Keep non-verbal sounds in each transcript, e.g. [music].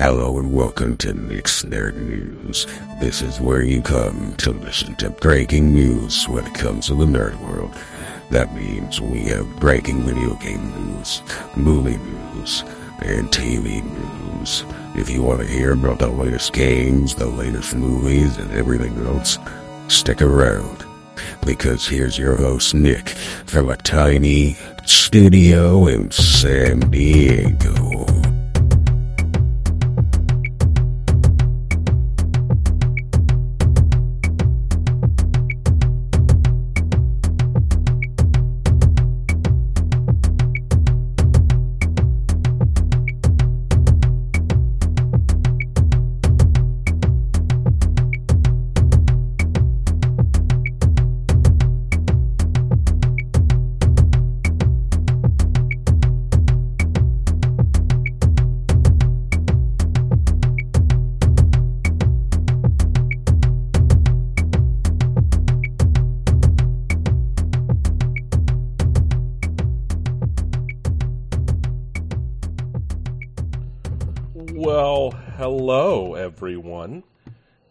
Hello and welcome to Nick's Nerd News. This is where you come to listen to breaking news when it comes to the nerd world. That means we have breaking video game news, movie news, and TV news. If you want to hear about the latest games, the latest movies, and everything else, stick around. Because here's your host, Nick, from a tiny studio in San Diego.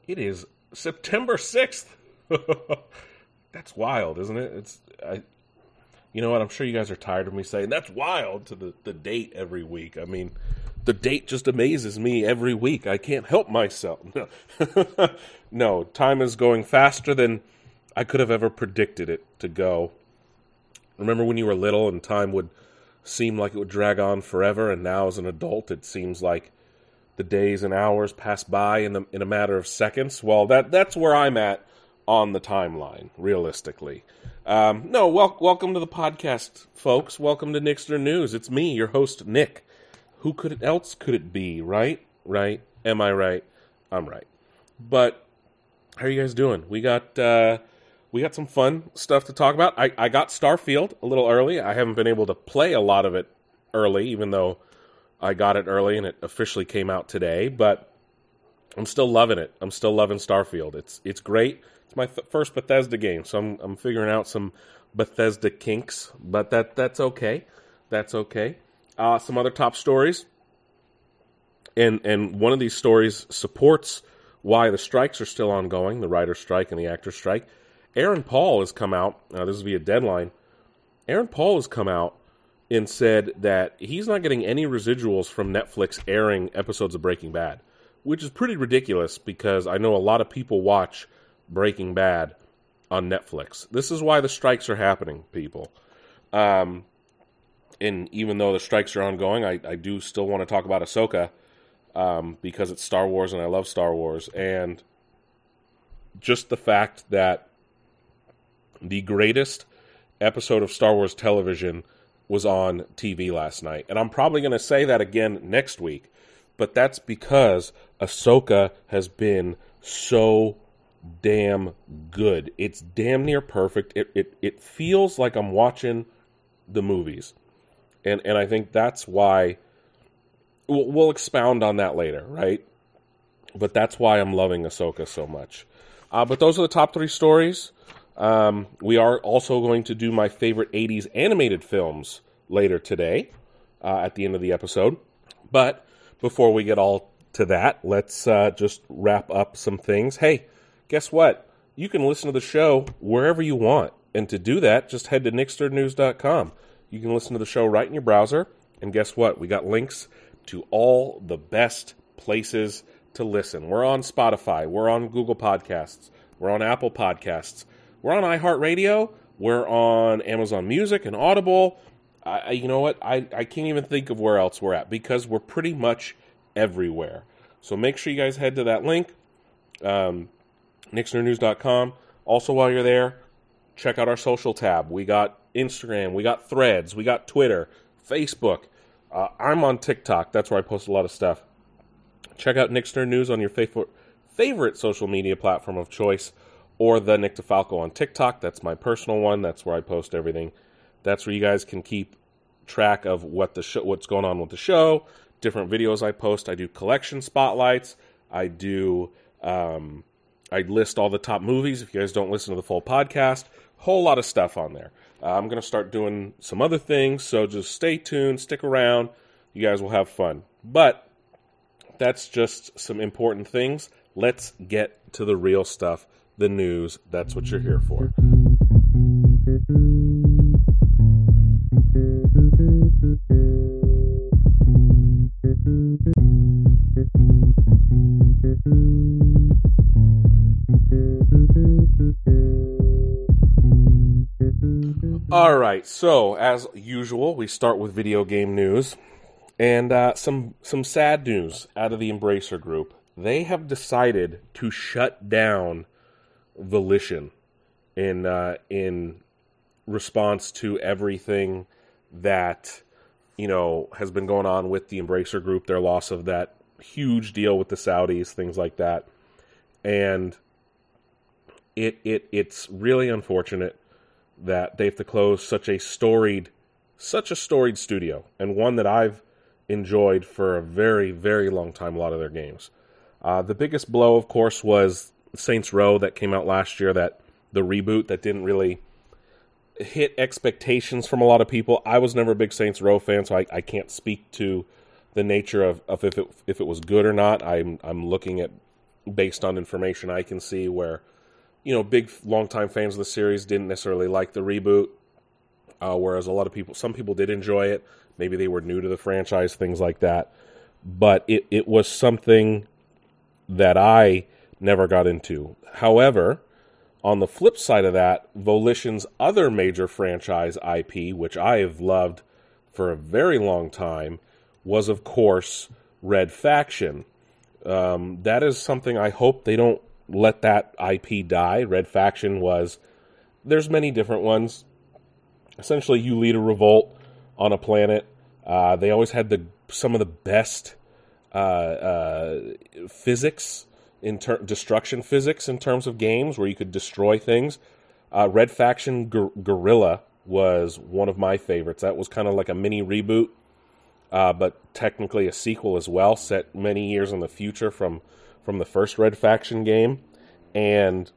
It is September 6th. [laughs] that's wild, isn't it? It's I You know what? I'm sure you guys are tired of me saying that's wild to the the date every week. I mean, the date just amazes me every week. I can't help myself. No. [laughs] no, time is going faster than I could have ever predicted it to go. Remember when you were little and time would seem like it would drag on forever and now as an adult it seems like the days and hours pass by in, the, in a matter of seconds. Well, that that's where I'm at on the timeline, realistically. Um, no, wel- welcome to the podcast, folks. Welcome to Nick's Nerd News. It's me, your host, Nick. Who could it, else could it be, right? Right? Am I right? I'm right. But how are you guys doing? We got uh, we got some fun stuff to talk about. I, I got Starfield a little early. I haven't been able to play a lot of it early, even though I got it early and it officially came out today, but I'm still loving it. I'm still loving Starfield. It's it's great. It's my th- first Bethesda game, so I'm I'm figuring out some Bethesda kinks, but that that's okay. That's okay. Uh, some other top stories, and and one of these stories supports why the strikes are still ongoing, the writer strike and the actor strike. Aaron Paul has come out. Uh, this is via Deadline. Aaron Paul has come out and said that he's not getting any residuals from Netflix airing episodes of Breaking Bad, which is pretty ridiculous because I know a lot of people watch Breaking Bad on Netflix. This is why the strikes are happening, people. Um, and even though the strikes are ongoing, I, I do still want to talk about Ahsoka um, because it's Star Wars and I love Star Wars. And just the fact that the greatest episode of Star Wars television was on TV last night. And I'm probably going to say that again next week, but that's because Ahsoka has been so damn good. It's damn near perfect. It it it feels like I'm watching the movies. And and I think that's why we'll, we'll expound on that later, right? But that's why I'm loving Ahsoka so much. Uh, but those are the top three stories. Um, we are also going to do my favorite 80s animated films later today uh, at the end of the episode. But before we get all to that, let's uh, just wrap up some things. Hey, guess what? You can listen to the show wherever you want. And to do that, just head to nicksnerdnews.com. You can listen to the show right in your browser. And guess what? We got links to all the best places to listen. We're on Spotify, we're on Google Podcasts, we're on Apple Podcasts, we're on iHeartRadio. We're on Amazon Music and Audible. I, you know what? I, I can't even think of where else we're at because we're pretty much everywhere. So make sure you guys head to that link, um, nicksnerdnews.com. Also, while you're there, check out our social tab. We got Instagram, we got Threads, we got Twitter, Facebook. Uh, I'm on TikTok. That's where I post a lot of stuff. Check out Stern News on your favorite favorite social media platform of choice or the Nick DeFalco on TikTok. That's my personal one. That's where I post everything. That's where you guys can keep track of what the what's going on with the show, different videos I post. I do collection spotlights. I do. Um, I list all the top movies. If you guys don't listen to the full podcast, whole lot of stuff on there. Uh, I'm to start doing some other things, so just stay tuned, stick around. You guys will have fun. But that's just some important things. Let's get to the real stuff, the news. That's what you're here for. All right, so as usual, we start with video game news and uh, some some sad news out of the Embracer Group. They have decided to shut down Volition in uh, in response to everything that you know has been going on with the Embracer Group, their loss of that huge deal with the Saudis, things like that, and it it it's really unfortunate that they have to close such a storied such a storied studio and one that I've enjoyed for a very very long time a lot of their games. Uh, the biggest blow, of course, was Saints Row that came out last year. That the reboot that didn't really hit expectations from a lot of people. I was never a big Saints Row fan, so I, I can't speak to the nature of, of if it if it was good or not. I'm I'm looking at based on information I can see where you know, big longtime fans of the series didn't necessarily like the reboot, uh, whereas a lot of people, some people did enjoy it. Maybe they were new to the franchise, things like that. But it, it was something that I never got into. However, on the flip side of that, Volition's other major franchise IP, which I have loved for a very long time, was of course Red Faction. Um, that is something I hope they don't let that IP die. Red Faction was there's many different ones. Essentially, you lead a revolt on a planet. Uh, they always had the some of the best uh, uh, physics in ter- destruction physics in terms of games where you could destroy things. Uh, Red Faction Guerrilla was one of my favorites. That was kind of like a mini reboot, uh, but technically a sequel as well, set many years in the future from from the first Red Faction game, and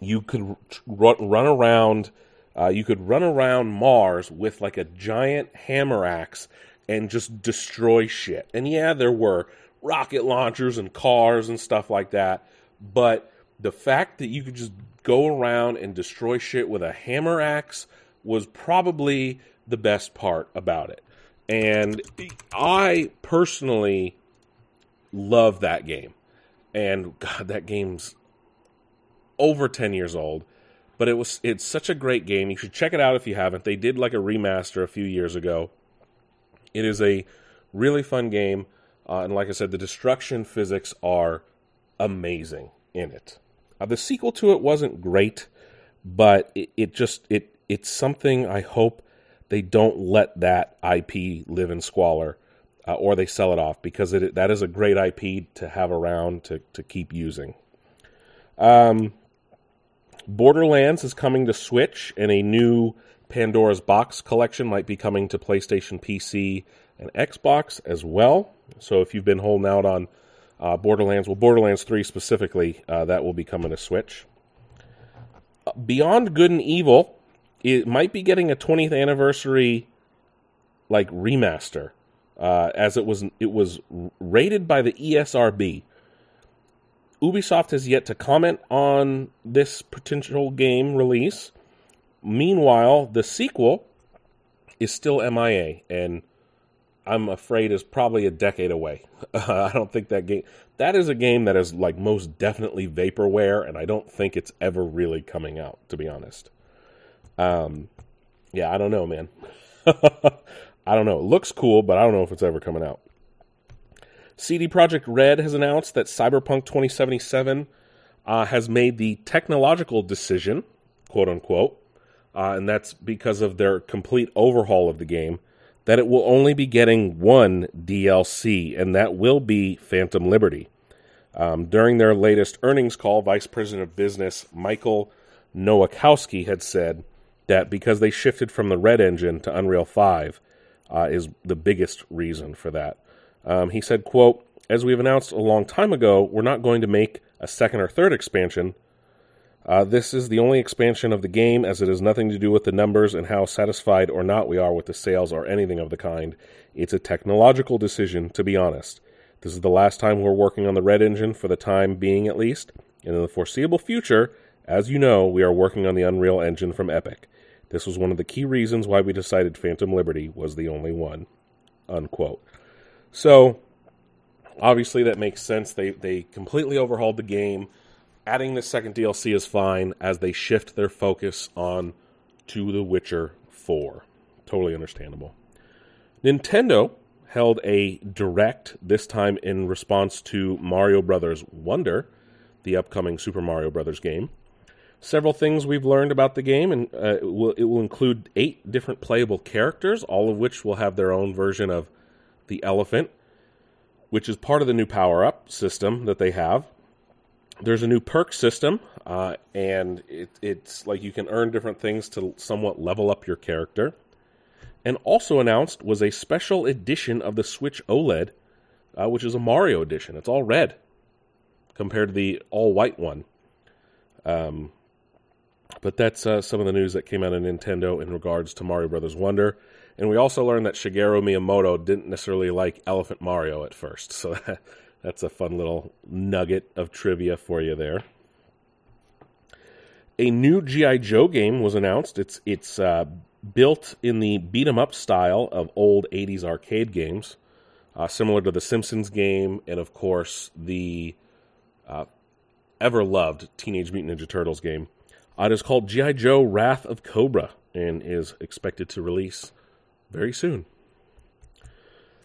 you could run, run around. Uh, you could run around Mars with like a giant hammer axe and just destroy shit. And yeah, there were rocket launchers and cars and stuff like that, but the fact that you could just go around and destroy shit with a hammer axe was probably the best part about it. And I personally love that game and [laughs] God, that game's over ten years old. But it was it's such a great game. You should check it out if you haven't. They did like a remaster a few years ago. It is a really fun game, uh, and like I said, the destruction physics are amazing in it. Uh, the sequel to it wasn't great, but it, it just it it's something I hope they don't let that IP live in squalor uh, or they sell it off because it, that is a great IP to have around to, to keep using. Um, Borderlands is coming to Switch, and a new Pandora's Box collection might be coming to PlayStation, PC, and Xbox as well. So if you've been holding out on uh, Borderlands, well, Borderlands 3 specifically, uh, that will be coming to Switch. Beyond Good and Evil, it might be getting a 20th anniversary like remaster uh, as it was it was rated by the ESRB. Ubisoft has yet to comment on this potential game release. Meanwhile, the sequel is still MIA, and I'm afraid is probably a decade away. [laughs] I don't think that game that is a game that is like most definitely vaporware, and I don't think it's ever really coming out. To be honest, um, yeah, I don't know, man. [laughs] I don't know. It looks cool, but I don't know if it's ever coming out. CD Projekt Red has announced that Cyberpunk 2077 uh, has made the technological decision, quote unquote, uh, and that's because of their complete overhaul of the game, that it will only be getting one DLC, and that will be Phantom Liberty. Um, during their latest earnings call, Vice President of Business Michael Nowakowski had said that because they shifted from the Red Engine to Unreal 5, uh, is the biggest reason for that. Um, he said, quote, as we've announced a long time ago, we're not going to make a second or third expansion. Uh, this is the only expansion of the game, as it has nothing to do with the numbers and how satisfied or not we are with the sales or anything of the kind. It's a technological decision, to be honest. This is the last time we're working on the Red Engine for the time being, at least. And in the foreseeable future, as you know, we are working on the Unreal Engine from Epic. This was one of the key reasons why we decided Phantom Liberty was the only one. Unquote. So, obviously, that makes sense. They, they completely overhauled the game. Adding the second DLC is fine as they shift their focus on to The Witcher 4. Totally understandable. Nintendo held a direct this time in response to Mario Brothers Wonder, the upcoming Super Mario Brothers game. Several things we've learned about the game, and uh, it, will, it will include eight different playable characters, all of which will have their own version of the elephant, which is part of the new power up system that they have. There's a new perk system, uh, and it, it's like you can earn different things to somewhat level up your character. And also announced was a special edition of the Switch OLED, uh, which is a Mario edition. It's all red compared to the all white one. Um, but that's uh, some of the news that came out of Nintendo in regards to Mario Brothers Wonder. And we also learned that Shigeru Miyamoto didn't necessarily like Elephant Mario at first. [laughs] So that's a fun little nugget of trivia for you there. A new GI Joe game was announced. It's it's uh, built in the beat 'em up style of old 80s arcade games, uh, similar to the Simpsons game and of course the uh, ever loved Teenage Mutant Ninja Turtles game. Uh, it is called GI Joe: Wrath of Cobra and is expected to release very soon.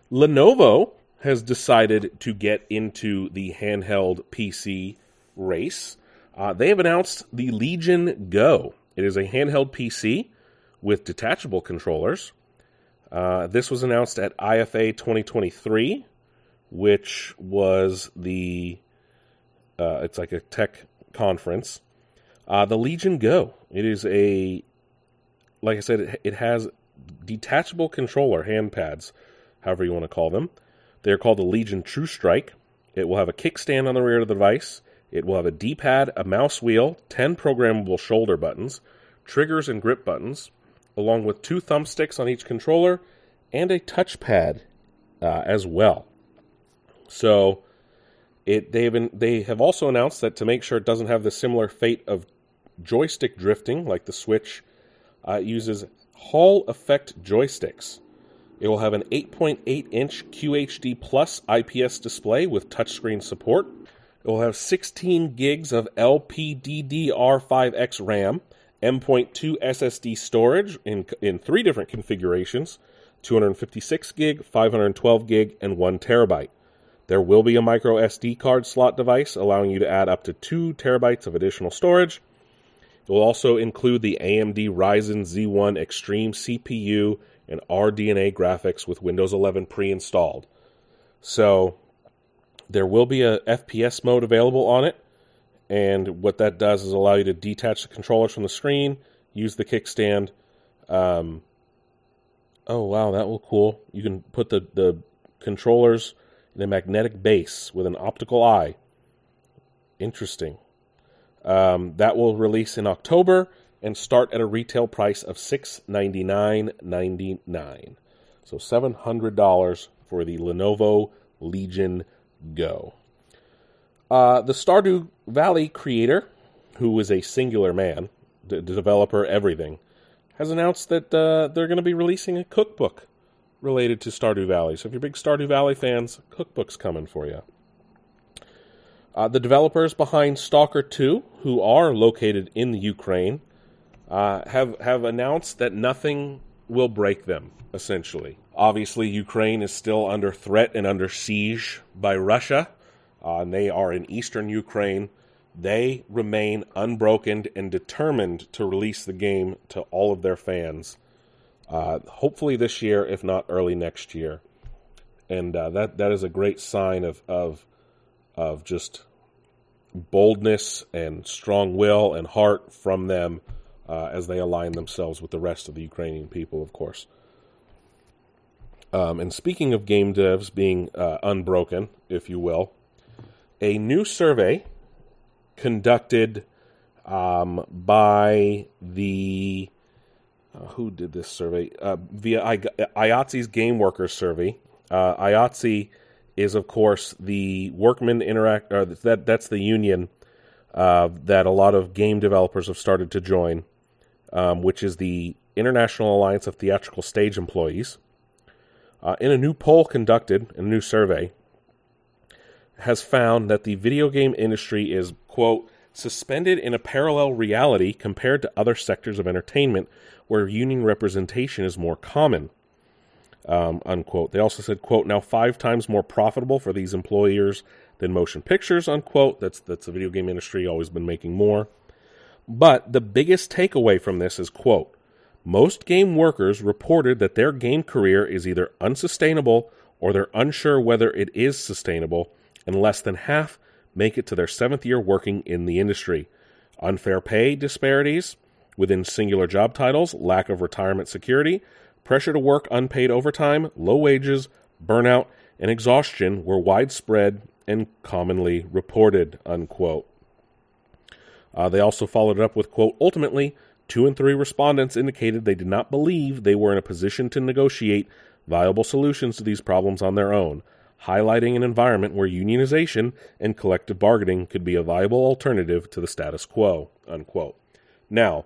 Lenovo has decided to get into the handheld PC race. Uh, they have announced the Legion Go. It is a handheld PC with detachable controllers. Uh, this was announced at IFA 2023, which was the uh, it's like a tech conference. Uh, the Legion Go. It is a like I said, it, it has detachable controller hand pads, however you want to call them. They're called the Legion True Strike. It will have a kickstand on the rear of the device. It will have a D pad, a mouse wheel, 10 programmable shoulder buttons, triggers and grip buttons, along with two thumbsticks on each controller and a touchpad uh, as well. So it they've been, they have also announced that to make sure it doesn't have the similar fate of joystick drifting like the Switch, uh, it uses Hall effect joysticks. It will have an 8.8 inch QHD Plus IPS display with touchscreen support. It will have 16 gigs of LPDDR5X RAM, M.2 SSD storage in, in three different configurations 256 gig, 512 gig, and 1 terabyte. There will be a micro SD card slot device allowing you to add up to 2 terabytes of additional storage. It will also include the AMD Ryzen Z1 Extreme CPU and RDNA graphics with Windows 11 pre installed. So there will be a FPS mode available on it. And what that does is allow you to detach the controllers from the screen, use the kickstand. Um, oh, wow, that will cool. You can put the, the controllers in a magnetic base with an optical eye. Interesting. Um, that will release in October and start at a retail price of six ninety nine ninety nine. So seven hundred dollars for the Lenovo Legion Go. Uh, the Stardew Valley creator, who is a singular man, the developer, everything, has announced that uh, they're going to be releasing a cookbook related to Stardew Valley. So if you're big Stardew Valley fans, cookbook's coming for you. Uh, the developers behind Stalker 2, who are located in the Ukraine, uh, have have announced that nothing will break them. Essentially, obviously, Ukraine is still under threat and under siege by Russia, uh, and they are in eastern Ukraine. They remain unbroken and determined to release the game to all of their fans. Uh, hopefully this year, if not early next year, and uh, that that is a great sign of of of just boldness and strong will and heart from them uh, as they align themselves with the rest of the Ukrainian people, of course. Um, and speaking of game devs being uh, unbroken, if you will, a new survey conducted um, by the uh, who did this survey uh, via I- IATSE's Game Workers survey. Uh, IATSE is, of course, the Workmen Interact. Or that that's the union uh, that a lot of game developers have started to join, um, which is the International Alliance of Theatrical Stage Employees. Uh, in a new poll conducted, in a new survey, has found that the video game industry is quote suspended in a parallel reality compared to other sectors of entertainment where union representation is more common. Um, unquote. They also said, quote, now five times more profitable for these employers than motion pictures, unquote. That's that's the video game industry always been making more. But the biggest takeaway from this is, quote, most game workers reported that their game career is either unsustainable or they're unsure whether it is sustainable, and less than half make it to their seventh year working in the industry. Unfair pay disparities within singular job titles, lack of retirement security, pressure to work unpaid overtime, low wages, burnout, and exhaustion were widespread and commonly reported. Unquote. Uh, they also followed it up with, quote, ultimately, two and three respondents indicated they did not believe they were in a position to negotiate viable solutions to these problems on their own highlighting an environment where unionization and collective bargaining could be a viable alternative to the status quo. Unquote. Now,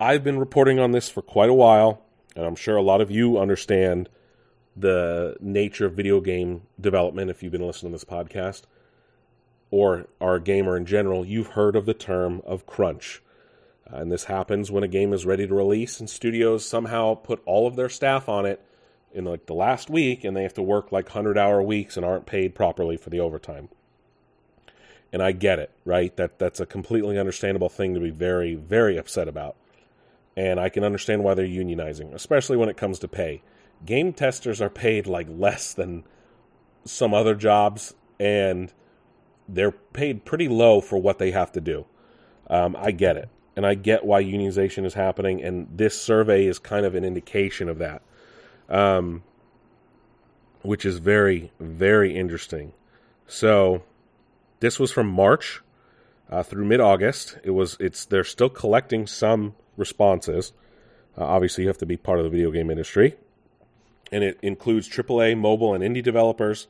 I've been reporting on this for quite a while, and I'm sure a lot of you understand the nature of video game development if you've been listening to this podcast or are a gamer in general, you've heard of the term of crunch. Uh, and this happens when a game is ready to release and studios somehow put all of their staff on it in like the last week and they have to work like 100 hour weeks and aren't paid properly for the overtime. And I get it, right? That that's a completely understandable thing to be very very upset about. And I can understand why they're unionizing, especially when it comes to pay. Game testers are paid like less than some other jobs and they're paid pretty low for what they have to do. Um, I get it. And I get why unionization is happening, and this survey is kind of an indication of that um, which is very, very interesting. So, this was from March uh, through mid August. It was it's they're still collecting some responses. Uh, obviously, you have to be part of the video game industry, and it includes AAA, mobile, and indie developers.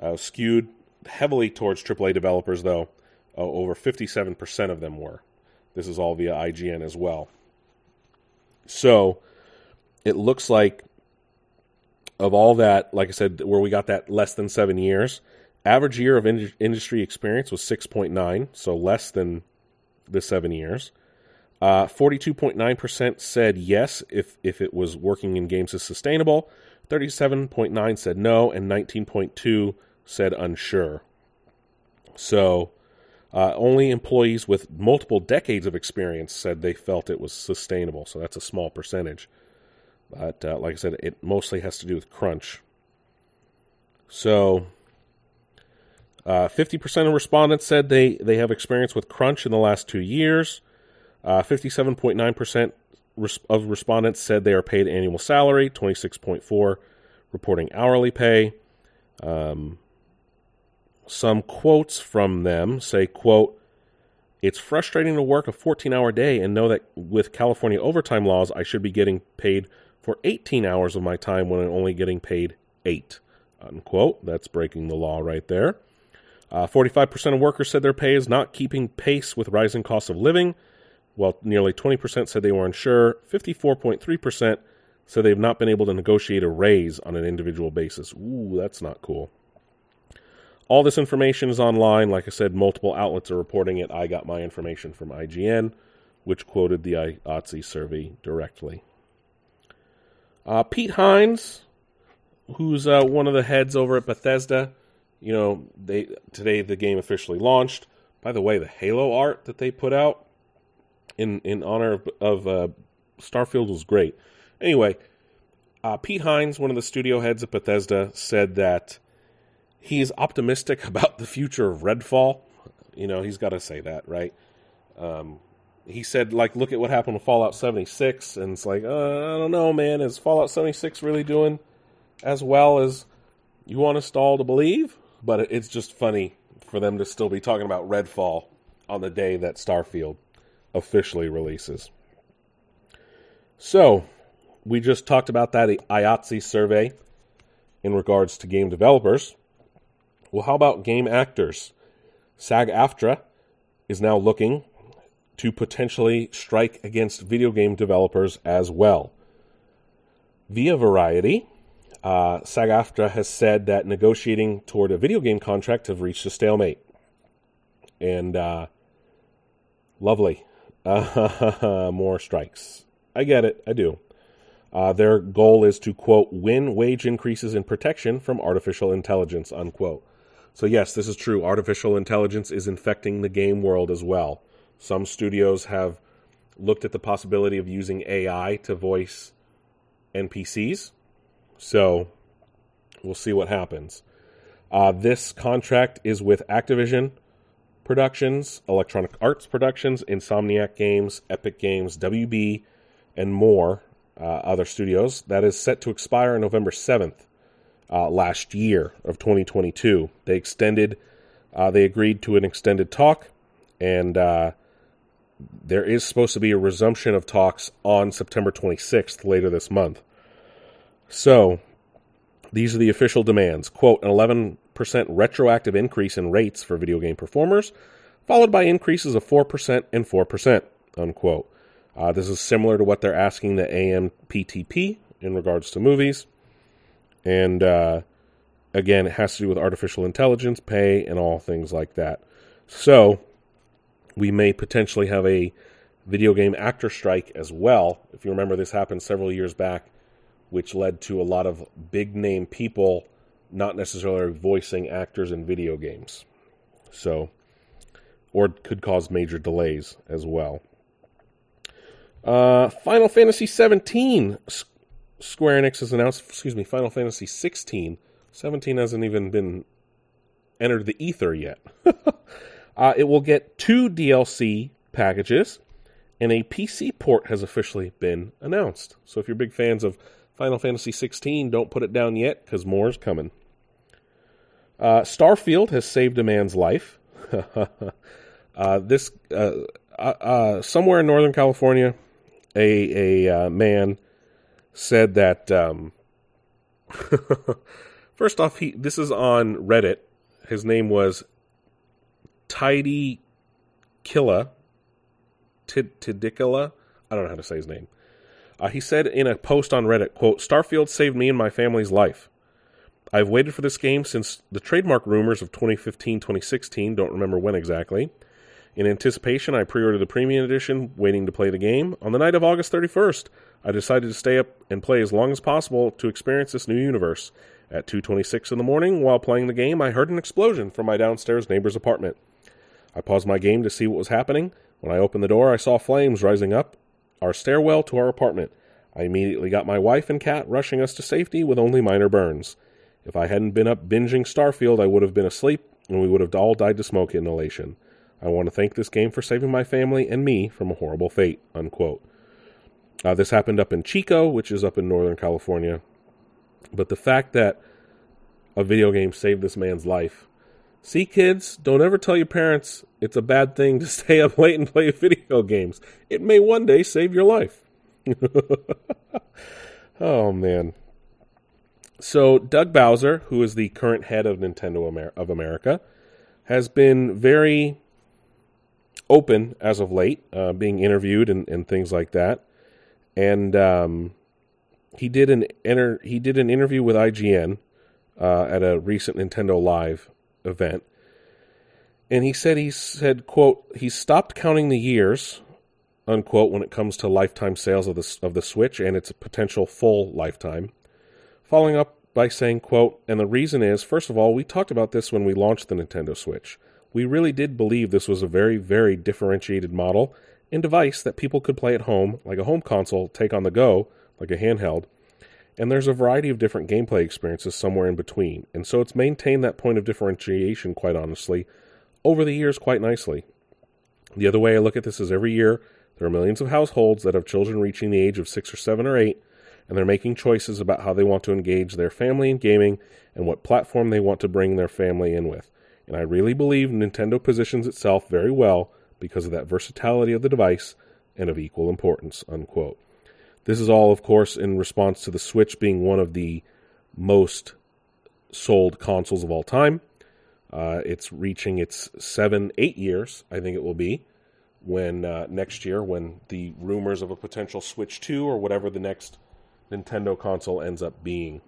Uh, skewed heavily towards AAA developers, though. Uh, over 57% of them were. This is all via IGN as well. So it looks like of all that, like I said, where we got that less than seven years, average year of in- industry experience was 6.9, so less than the seven years. Uh, 42.9% said yes if, if it was working in games is sustainable. 37.9 said no, and 19.2 said unsure. So uh, only employees with multiple decades of experience said they felt it was sustainable. So that's a small percentage. But uh, like I said, it mostly has to do with crunch. So, uh, 50% of respondents said they, they have experience with crunch in the last two years. Uh, 57.9% of respondents said they are paid annual salary, 26.4 reporting hourly pay. Um, some quotes from them say, quote, it's frustrating to work a 14 hour day and know that with California overtime laws, I should be getting paid for 18 hours of my time when I'm only getting paid 8. Unquote. That's breaking the law right there. Uh, 45% of workers said their pay is not keeping pace with rising costs of living, while nearly 20% said they were unsure. 54.3% said they've not been able to negotiate a raise on an individual basis. Ooh, that's not cool. All this information is online. Like I said, multiple outlets are reporting it. I got my information from IGN, which quoted the IATSE survey directly. Uh, Pete Hines, who's uh, one of the heads over at Bethesda, you know, they today the game officially launched. By the way, the Halo art that they put out in in honor of, of uh, Starfield was great. Anyway, uh, Pete Hines, one of the studio heads at Bethesda, said that he is optimistic [laughs] about the future of Redfall. You know, he's got to say that, right? Um, he said, like, look at what happened with Fallout 76, and it's like, uh, I don't know, man, is Fallout 76 really doing as well as you want us all to believe? But it's just funny for them to still be talking about Redfall on the day that Starfield officially releases. So, we just talked about that IATSE survey in regards to game developers. Well, how about game actors? SAG AFTRA is now looking to potentially strike against video game developers as well. Via Variety, uh, SAG AFTRA has said that negotiating toward a video game contract have reached a stalemate. And uh, lovely. Uh, [laughs] more strikes. I get it. I do. Uh, their goal is to, quote, win wage increases in protection from artificial intelligence, unquote. So, yes, this is true. Artificial intelligence is infecting the game world as well. Some studios have looked at the possibility of using AI to voice NPCs. So, we'll see what happens. Uh, this contract is with Activision Productions, Electronic Arts Productions, Insomniac Games, Epic Games, WB, and more uh, other studios. That is set to expire on November 7th uh, last year of 2022. They extended, uh, they agreed to an extended talk, and uh, there is supposed to be a resumption of talks on September 26th later this month. So, these are the official demands. Quote, an 11% retroactive increase in rates for video game performers, followed by increases of 4% and 4%, unquote. Uh, this is similar to what they're asking the AMPTP in regards to movies. And uh, again, it has to do with artificial intelligence, pay, and all things like that. So we may potentially have a video game actor strike as well. If you remember, this happened several years back, which led to a lot of big name people not necessarily voicing actors in video games. So, or could cause major delays as well. Uh, Final Fantasy 17. Square Enix has announced, excuse me, Final Fantasy 16. 17 hasn't even been entered the ether yet. [laughs] uh, it will get two DLC packages, and a PC port has officially been announced. So if you're big fans of Final Fantasy 16, don't put it down yet because more is coming. Uh, Starfield has saved a man's life. [laughs] uh, this uh, uh, uh, somewhere in Northern California, a a man said that um, [laughs] first off he this is on Reddit. His name was Tidy Killa Tidicula. I don't know how to say his name. Uh, he said in a post on Reddit, quote, Starfield saved me and my family's life. I've waited for this game since the trademark rumors of 2015 2016, don't remember when exactly. In anticipation, I pre ordered the premium edition, waiting to play the game. On the night of August 31st, I decided to stay up and play as long as possible to experience this new universe. At 2:26 in the morning, while playing the game, I heard an explosion from my downstairs neighbor's apartment. I paused my game to see what was happening. When I opened the door, I saw flames rising up our stairwell to our apartment. I immediately got my wife and cat rushing us to safety with only minor burns. If I hadn't been up binging Starfield, I would have been asleep and we would have all died to smoke inhalation. I want to thank this game for saving my family and me from a horrible fate. Unquote. Uh, this happened up in Chico, which is up in Northern California. But the fact that a video game saved this man's life. See, kids, don't ever tell your parents it's a bad thing to [laughs] stay up late and play video games. It may one day save your life. [laughs] oh, man. So, Doug Bowser, who is the current head of Nintendo Amer- of America, has been very open as of late, uh, being interviewed and, and things like that. And um, he did an enter he did an interview with IGN uh, at a recent Nintendo Live event, and he said he said quote he stopped counting the years unquote when it comes to lifetime sales of the of the Switch and its potential full lifetime, following up by saying quote and the reason is first of all we talked about this when we launched the Nintendo Switch we really did believe this was a very, very differentiated model and device that people could play at home, like a home console, take on the go, like a handheld. And there's a variety of different gameplay experiences somewhere in between. And so it's maintained that point of differentiation, quite honestly, over the years quite nicely. The other way I look at this is every year there are millions of households that have children reaching the age of six or seven or eight, and they're making choices about how they want to engage their family in gaming and what platform they want to bring their family in with and I really believe Nintendo positions itself very well because of that versatility of the device and of equal importance. Unquote. This is all, of course, in response to the Switch being one of the most sold consoles of all time. Uh, it's reaching its seven, eight years, I think it will be, when uh, next year, when the rumors of a potential Switch 2 or whatever the next Nintendo console ends up being.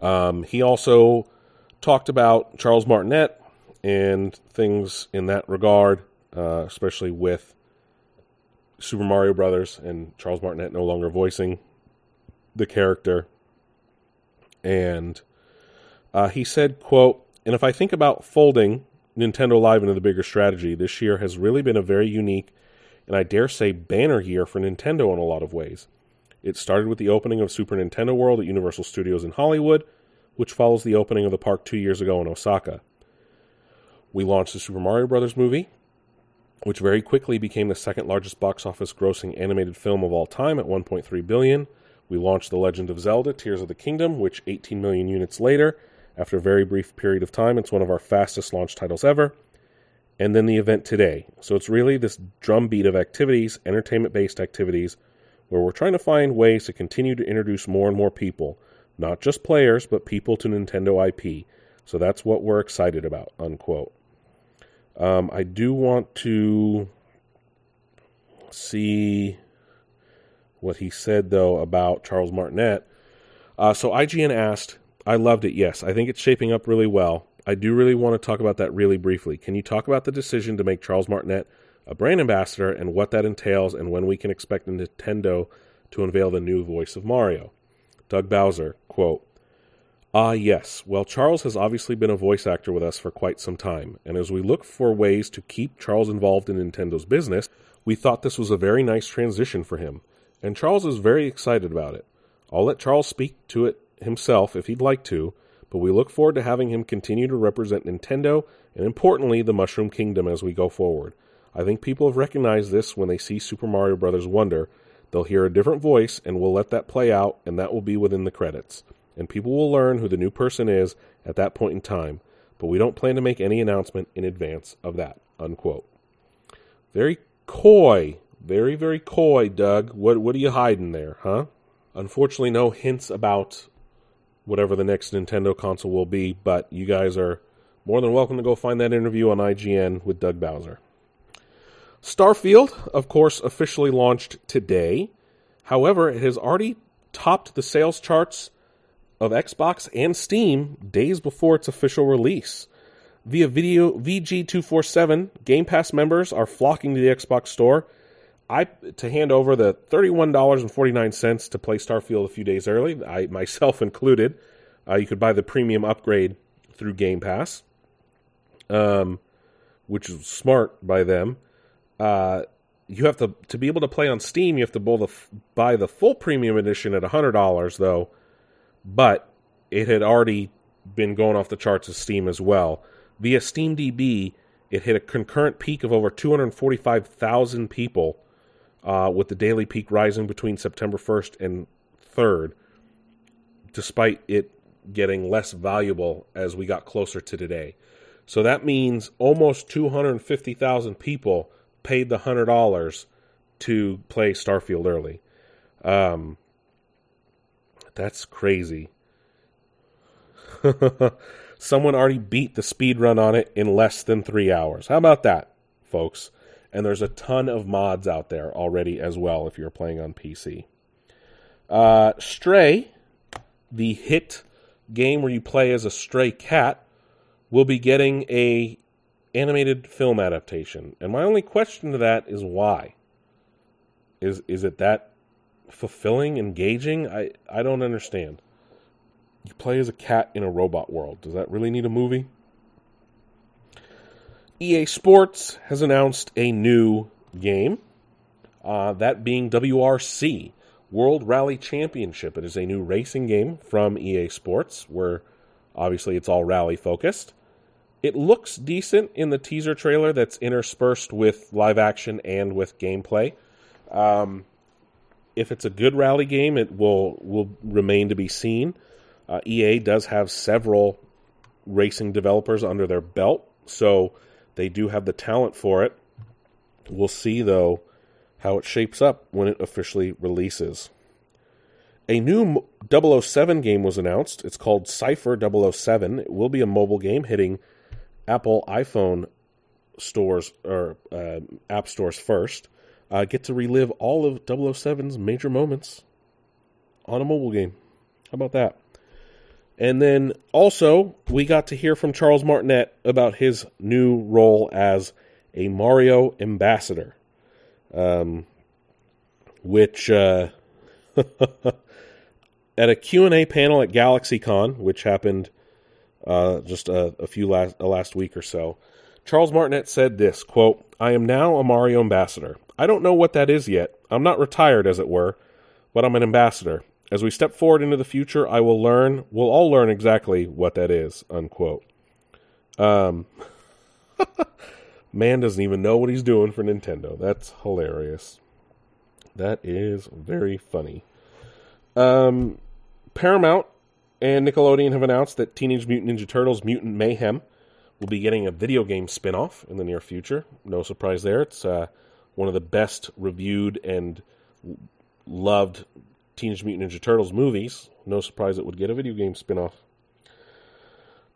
Um, he also talked about Charles Martinet and things in that regard, uh, especially with Super Mario Brothers and Charles Martinet no longer voicing the character. And uh, he said, "quote And if I think about folding Nintendo Live into the bigger strategy, this year has really been a very unique and I dare say banner year for Nintendo in a lot of ways. It started with the opening of Super Nintendo World at Universal Studios in Hollywood, which follows the opening of the park two years ago in Osaka. We launched the Super Mario Bros. movie, which very quickly became the second largest box office grossing animated film of all time at 1.3 billion. We launched The Legend of Zelda: Tears of the Kingdom, which 18 million units later, after a very brief period of time, it's one of our fastest launch titles ever. And then the event today. So it's really this drumbeat of activities, entertainment-based activities where we're trying to find ways to continue to introduce more and more people, not just players, but people to Nintendo IP. So that's what we're excited about, unquote. Um, I do want to see what he said, though, about Charles Martinet. Uh, so IGN asked, I loved it, yes. I think it's shaping up really well. I do really want to talk about that really briefly. Can you talk about the decision to make Charles Martinet a brand ambassador, and what that entails, and when we can expect Nintendo to unveil the new voice of Mario. Doug Bowser, quote, Ah, yes. Well, Charles has obviously been a voice actor with us for quite some time, and as we look for ways to keep Charles involved in Nintendo's business, we thought this was a very nice transition for him, and Charles is very excited about it. I'll let Charles speak to it himself if he'd like to, but we look forward to having him continue to represent Nintendo and, importantly, the Mushroom Kingdom as we go forward. I think people have recognized this when they see Super Mario Bros. Wonder. They'll hear a different voice, and we'll let that play out, and that will be within the credits. And people will learn who the new person is at that point in time. But we don't plan to make any announcement in advance of that. Unquote. Very coy. Very, very coy, Doug. What what are you hiding there, huh? Unfortunately, no hints about whatever the next Nintendo console will be, but you guys are more than welcome to go find that interview on IGN with Doug Bowser. Starfield, of course, officially launched today. However, it has already topped the sales charts of Xbox and Steam days before its official release. Via video VG247, Game Pass members are flocking to the Xbox store. I to hand over the $31.49 to play Starfield a few days early, I [laughs] myself included. Uh, you could buy the premium upgrade through Game Pass, um, which is smart by them. Uh, you have to to be able to play on Steam. You have to buy the, buy the full premium edition at hundred dollars, though. But it had already been going off the charts of Steam as well. Via SteamDB, it hit a concurrent peak of over 245,000 people, uh, with the daily peak rising between September 1st and 3rd, despite it getting less valuable as we got closer to today. So that means almost 250,000 people paid the hundred dollars to play Starfield early. Um, that's crazy. [laughs] Someone already beat the speed run on it in less than three hours. How about that, folks? And there's a ton of mods out there already as well if you're playing on PC. Uh, Stray, the hit game where you play as a stray cat, will be getting a animated film adaptation. And my only question to that is why? Is is it that fulfilling, engaging? I, I don't understand. You play as a cat in a robot world. Does that really need a movie? EA Sports has announced a new game, uh, that being WRC, World Rally Championship. It is a new racing game from EA Sports, where obviously it's all rally focused. It looks decent in the teaser trailer that's interspersed with live action and with gameplay. Um, if it's a good rally game, it will will remain to be seen. Uh, EA does have several racing developers under their belt, so they do have the talent for it. We'll see though how it shapes up when it officially releases. A new 007 game was announced. It's called Cypher 007. It will be a mobile game hitting Apple iPhone stores or uh, app stores first. Uh, get to relive all of 007's major moments on a mobile game. How about that? And then also, we got to hear from Charles Martinet about his new role as a Mario ambassador, um, which uh, [laughs] at a Q&A panel at GalaxyCon, which happened uh, just a, a few last, a last week or so, Charles Martinet said this, quote, I am now a Mario ambassador. I don't know what that is yet. I'm not retired, as it were, but I'm an ambassador. As we step forward into the future, I will learn, we'll all learn exactly what that is, unquote. Um, [laughs] man doesn't even know what he's doing for Nintendo. That's hilarious. That is very funny. Um, Paramount and Nickelodeon have announced that Teenage Mutant Ninja Turtles Mutant Mayhem will be getting a video game spin off in the near future. No surprise there. It's uh, one of the best reviewed and loved Teenage Mutant Ninja Turtles movies. No surprise it would get a video game spin off.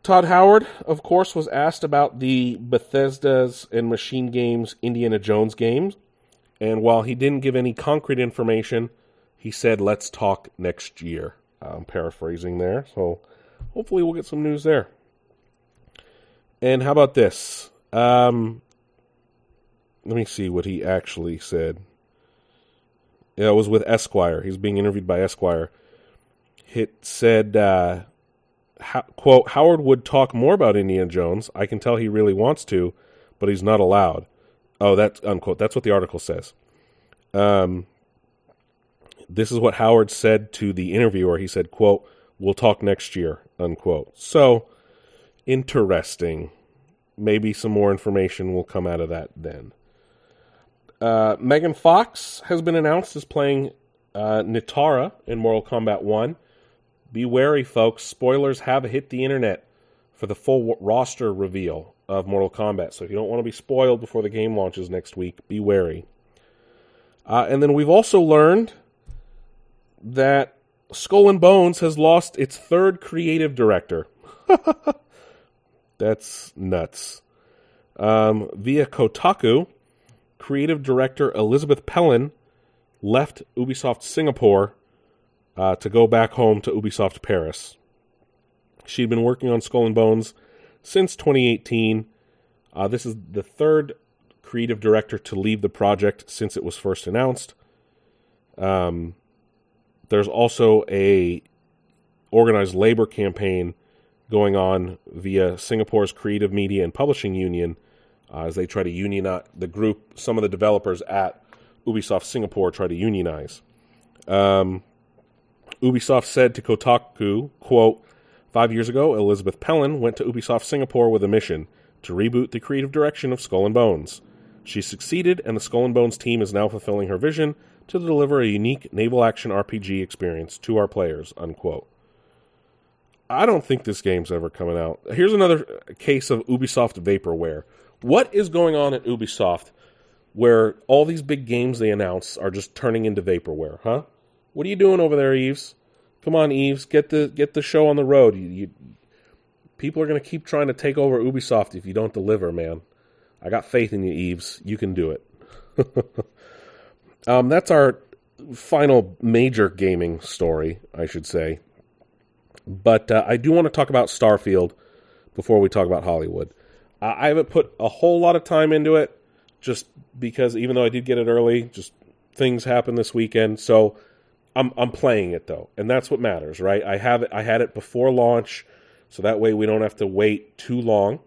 Todd Howard, of course, was asked about the Bethesda's and MachineGames Indiana Jones games. And while he didn't give any concrete information, he said, let's talk next year. I'm paraphrasing there. So hopefully we'll get some news there. And how about this? Um, let me see what he actually said. Yeah, it was with Esquire. He's being interviewed by Esquire. It said, uh, how, quote, Howard would talk more about Indiana Jones. I can tell he really wants to, but he's not allowed. Oh, that's unquote. That's what the article says. Um, this is what Howard said to the interviewer. He said, quote, we'll talk next year, unquote. So, interesting. Maybe some more information will come out of that then. Uh, Megan Fox has been announced as playing uh, Nitara in Mortal Kombat 1. Be wary, folks. Spoilers have hit the internet for the full roster reveal of Mortal Kombat. So if you don't want to be spoiled before the game launches next week, be wary. Uh, and then we've also learned that Skull and Bones has lost its third creative director. [laughs] That's nuts. Um, via Kotaku, creative director Elisabeth Pelen left Ubisoft Singapore uh, to go back home to Ubisoft Paris. She'd been working on Skull and Bones since 2018. Uh, this is the third creative director to leave the project since it was first announced. Um, there's also a organized labor campaign going on via Singapore's Creative Media and Publishing Union uh, as they try to unionize the group. Some of the developers at Ubisoft Singapore try to unionize. Um, Ubisoft said to Kotaku, quote, Five years ago, Elisabeth Pelen went to Ubisoft Singapore with a mission to reboot the creative direction of Skull and Bones. She succeeded, and the Skull and Bones team is now fulfilling her vision to deliver a unique naval action RPG experience to our players. Unquote. I don't think this game's ever coming out. Here's another case of Ubisoft vaporware. What is going on at Ubisoft where all these big games they announce are just turning into vaporware, huh? What are you doing over there, Eves? Come on, Eves, get the get the show on the road. You, you people are going to keep trying to take over Ubisoft if you don't deliver, man. I got faith in you, Eves. You can do it. [laughs] um, that's our final major gaming story, I should say. But uh, I do want to talk about Starfield before we talk about Hollywood. I haven't put a whole lot of time into it, just because even though I did get it early, just things happened this weekend. So I'm I'm playing it though, and that's what matters, right? I have it. I had it before launch, so that way we don't have to wait too long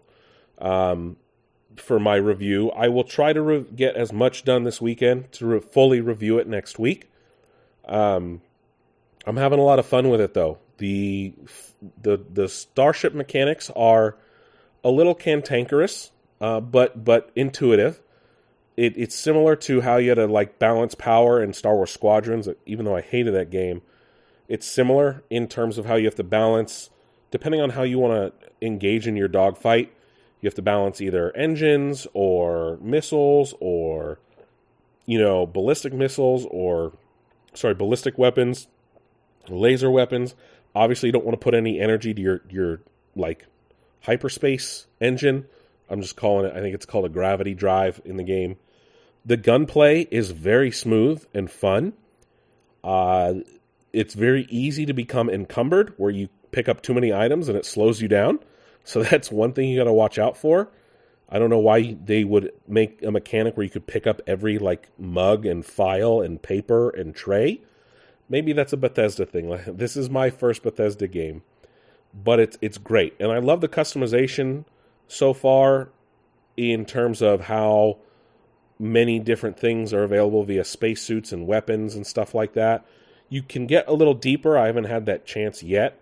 um, for my review. I will try to re- get as much done this weekend to re- fully review it next week. Um, I'm having a lot of fun with it though the the the starship mechanics are a little cantankerous, uh, but but intuitive. It, it's similar to how you had to like balance power in Star Wars Squadrons. Even though I hated that game, it's similar in terms of how you have to balance, depending on how you want to engage in your dogfight. You have to balance either engines or missiles or you know ballistic missiles or sorry ballistic weapons laser weapons. Obviously, you don't want to put any energy to your your like hyperspace engine. I'm just calling it. I think it's called a gravity drive in the game. The gunplay is very smooth and fun. Uh, it's very easy to become encumbered, where you pick up too many items and it slows you down. So [laughs] that's one thing you got to watch out for. I don't know why they would make a mechanic where you could pick up every like mug and file and paper and tray. Maybe that's a Bethesda thing. [laughs] This is my first Bethesda game, but it's it's great, and I love the customization so far in terms of how many different things are available via spacesuits and weapons and stuff like that. You can get a little deeper. I haven't had that chance yet,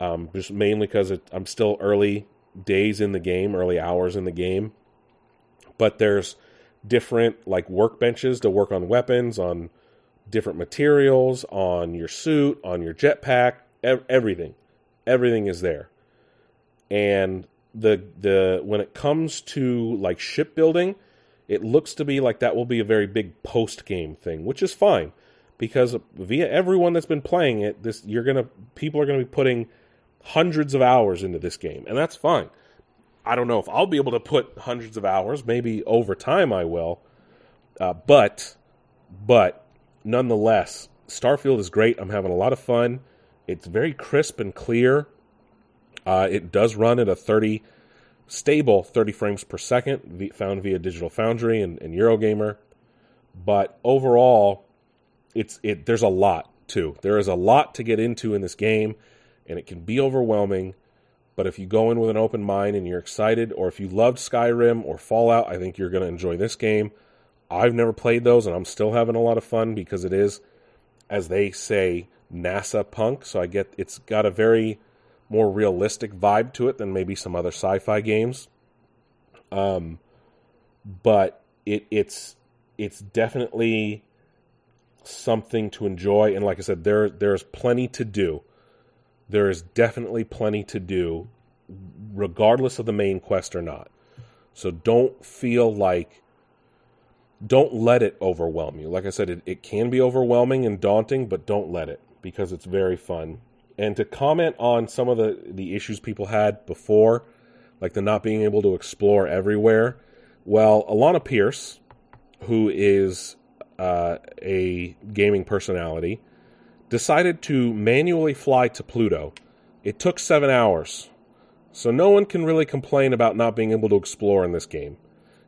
um, just mainly because I'm still early days in the game, early hours in the game. But there's different like workbenches to work on weapons, on different materials, on your suit, on your jetpack, ev- everything. Everything is there. And the the when it comes to like shipbuilding, it looks to be like that will be a very big post game thing, which is fine because via everyone that's been playing it, this you're gonna people are gonna be putting hundreds of hours into this game, and that's fine. I don't know if I'll be able to put hundreds of hours. Maybe over time I will, uh, but but nonetheless, Starfield is great. I'm having a lot of fun. It's very crisp and clear. Uh, it does run at a 30 stable 30 frames per second, found via Digital Foundry and, and Eurogamer. But overall, it's it. There's a lot too. There is a lot to get into in this game, and it can be overwhelming. But if you go in with an open mind and you're excited, or if you loved Skyrim or Fallout, I think you're going to enjoy this game. I've never played those, and I'm still having a lot of fun because it is, as they say, NASA punk. So I get it's got a very more realistic vibe to it than maybe some other sci-fi games. Um, but it it's it's definitely something to enjoy, and like I said, there there's plenty to do. There is definitely plenty to do, regardless of the main quest or not. So don't feel like don't let it overwhelm you. Like I said, it, it can be overwhelming and daunting, but don't let it because it's very fun. And to comment on some of the, the issues people had before, like the not being able to explore everywhere, well, Alana Pierce, who is uh, a gaming personality, decided to manually fly to Pluto. It took seven hours. So no one can really complain about not being able to explore in this game.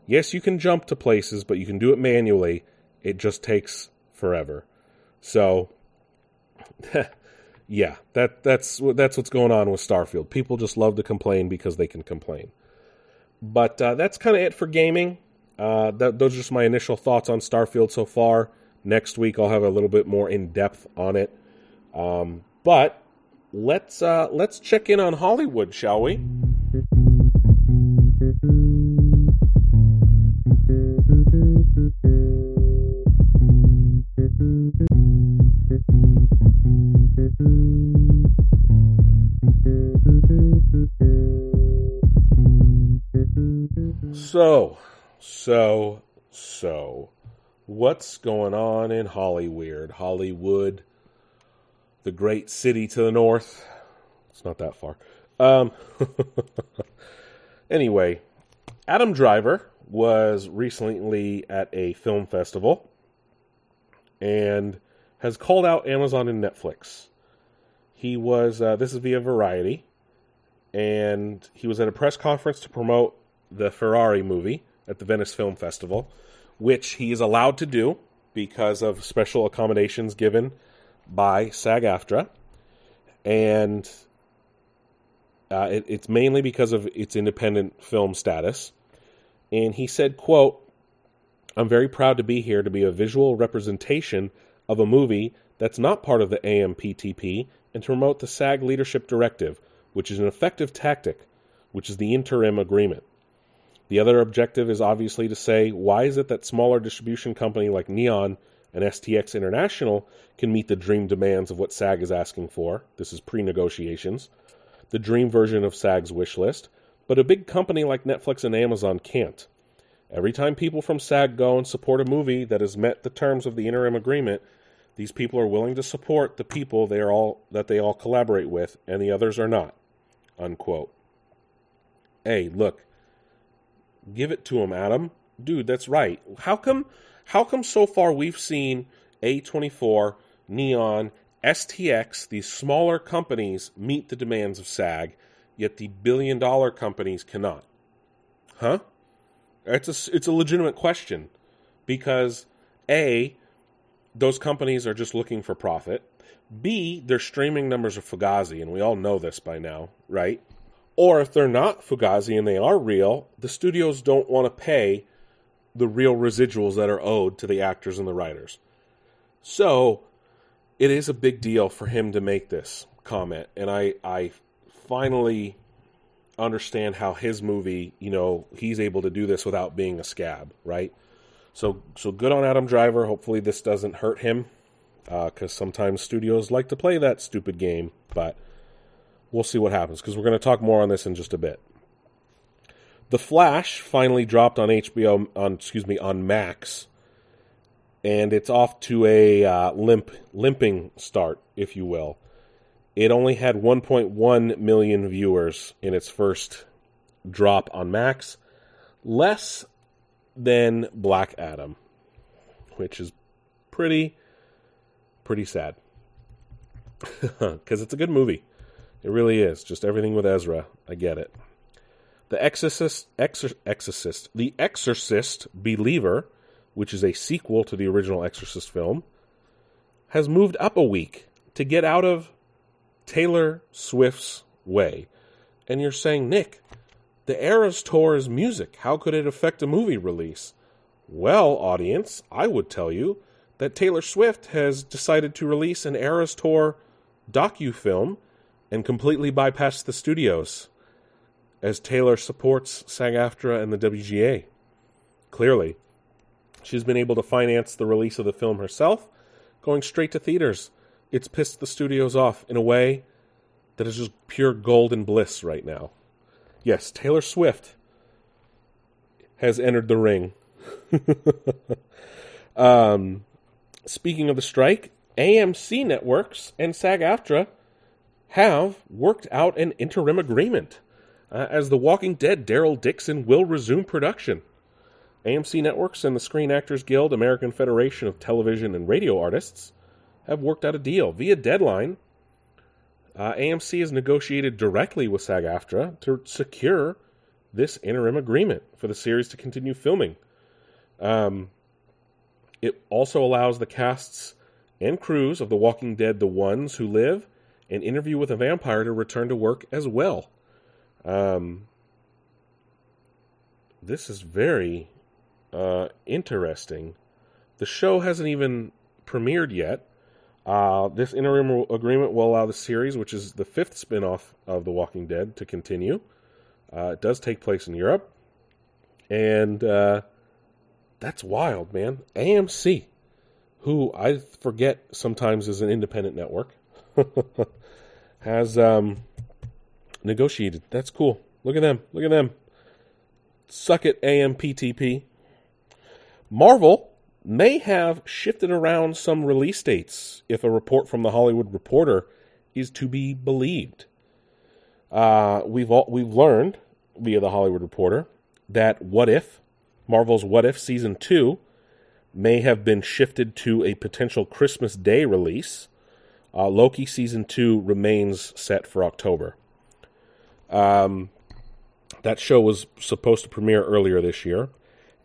Yes, you can jump to places, but you can do it manually. It just takes forever. So, [laughs] yeah, that that's that's what's going on with Starfield. People just love to complain because they can complain. But uh, that's kind of it for gaming. Uh, that, those are just my initial thoughts on Starfield so far. Next week I'll have a little bit more in depth on it. Um, but let's uh, let's check in on Hollywood, shall we? So, so, so, what's going on in Hollywood? Hollywood, the great city to the north. It's not that far. Um, [laughs] anyway, Adam Driver was recently at a film festival and has called out Amazon and Netflix. He was, uh, this is via Variety, and he was at a press conference to promote the Ferrari movie at the Venice Film Festival, which he is allowed to do because of special accommodations given by SAG AFTRA. And uh, it, it's mainly because of its independent film status. And he said, quote, I'm very proud to be here to be a visual representation of a movie that's not part of the AMPTP and to promote the SAG Leadership Directive, which is an effective tactic, which is the interim agreement. The other objective is obviously to say, why is it that smaller distribution company like Neon and STX International can meet the dream demands of what SAG is asking for? This is pre-negotiations. The dream version of SAG's wish list, but a big company like Netflix and Amazon can't. Every time people from SAG go and support a movie that has met the terms of the interim agreement, These people are willing to support the people they are all that they all collaborate with, and the others are not. Unquote. Hey, look, give it to him, Adam. Dude, that's right. How come? How come so far we've seen A24, Neon, STX, these smaller companies meet the demands of SAG, yet the billion dollar companies cannot? Huh? It's a, it's a legitimate question because A, those companies are just looking for profit. B, their streaming numbers are fugazi, and we all know this by now, right? Or if they're not fugazi and they are real, the studios don't want to pay the real residuals that are owed to the actors and the writers. So it is a big deal for him to make this comment, and I I finally understand how his movie, you know, he's able to do this without being a scab, right? So so good on Adam Driver. Hopefully this doesn't hurt him, because uh, sometimes studios like to play that stupid game. But we'll see what happens because we're going to talk more on this in just a bit. The Flash finally dropped on HBO on excuse me on Max, and it's off to a uh, limp limping start, if you will. It only had 1.1 million viewers in its first drop on Max, less than Black Adam, which is pretty pretty sad [laughs] because it's a good movie. It really is. Just everything with Ezra. I get it. The Exorcist, Exor- Exorcist, The Exorcist Believer, which is a sequel to the original Exorcist film, has moved up a week to get out of Taylor Swift's way. And you're saying, Nick, the Eras Tour is music. How could it affect a movie release? Well, audience, I would tell you that Taylor Swift has decided to release an Eras Tour docu-film and completely bypassed the studios as Taylor supports SAG-AFTRA and the WGA. Clearly, she's been able to finance the release of the film herself, going straight to theaters it's pissed the studios off in a way that is just pure golden bliss right now. Yes, Taylor Swift has entered the ring. [laughs] um, speaking of the strike, AMC networks and SAG AFTRA have worked out an interim agreement uh, as The Walking Dead Daryl Dixon will resume production. AMC Networks and the Screen Actors Guild, American Federation of Television and Radio Artists, have worked out a deal via deadline. Uh, AMC has negotiated directly with SAG AFTRA to secure this interim agreement for the series to continue filming. Um, it also allows the casts and crews of The Walking Dead The Ones Who Live and Interview with a Vampire to return to work as well. Um, this is very uh, interesting. The show hasn't even premiered yet, uh, this interim agreement will allow the series, which is the fifth spin-off of The Walking Dead, to continue. Uh, it does take place in Europe. And uh, that's wild, man. AMC, who I forget sometimes is an independent network, [laughs] has um, negotiated. That's cool. Look at them. Look at them. Suck it, AMPTP. Marvel may have shifted around some release dates if a report from the Hollywood Reporter is to be believed. Uh, we've all, we've learned via the Hollywood Reporter that What If Marvel's What If season two may have been shifted to a potential Christmas Day release. Uh, Loki season two remains set for October. Um, that show was supposed to premiere earlier this year.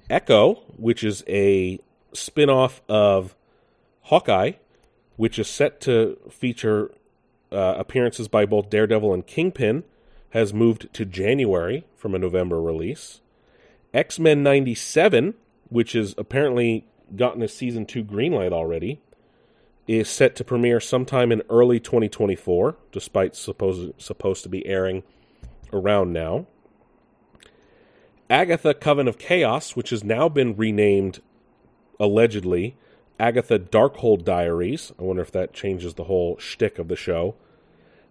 Echo, which is a spin-off of Hawkeye, which is set to feature uh, appearances by both Daredevil and Kingpin, has moved to January from a November release. X Men 97, which has apparently gotten a season 2 greenlight already, is set to premiere sometime in early 2024, despite supposed, supposed to be airing around now. Agatha Coven of Chaos, which has now been renamed allegedly Agatha Darkhold Diaries, I wonder if that changes the whole shtick of the show,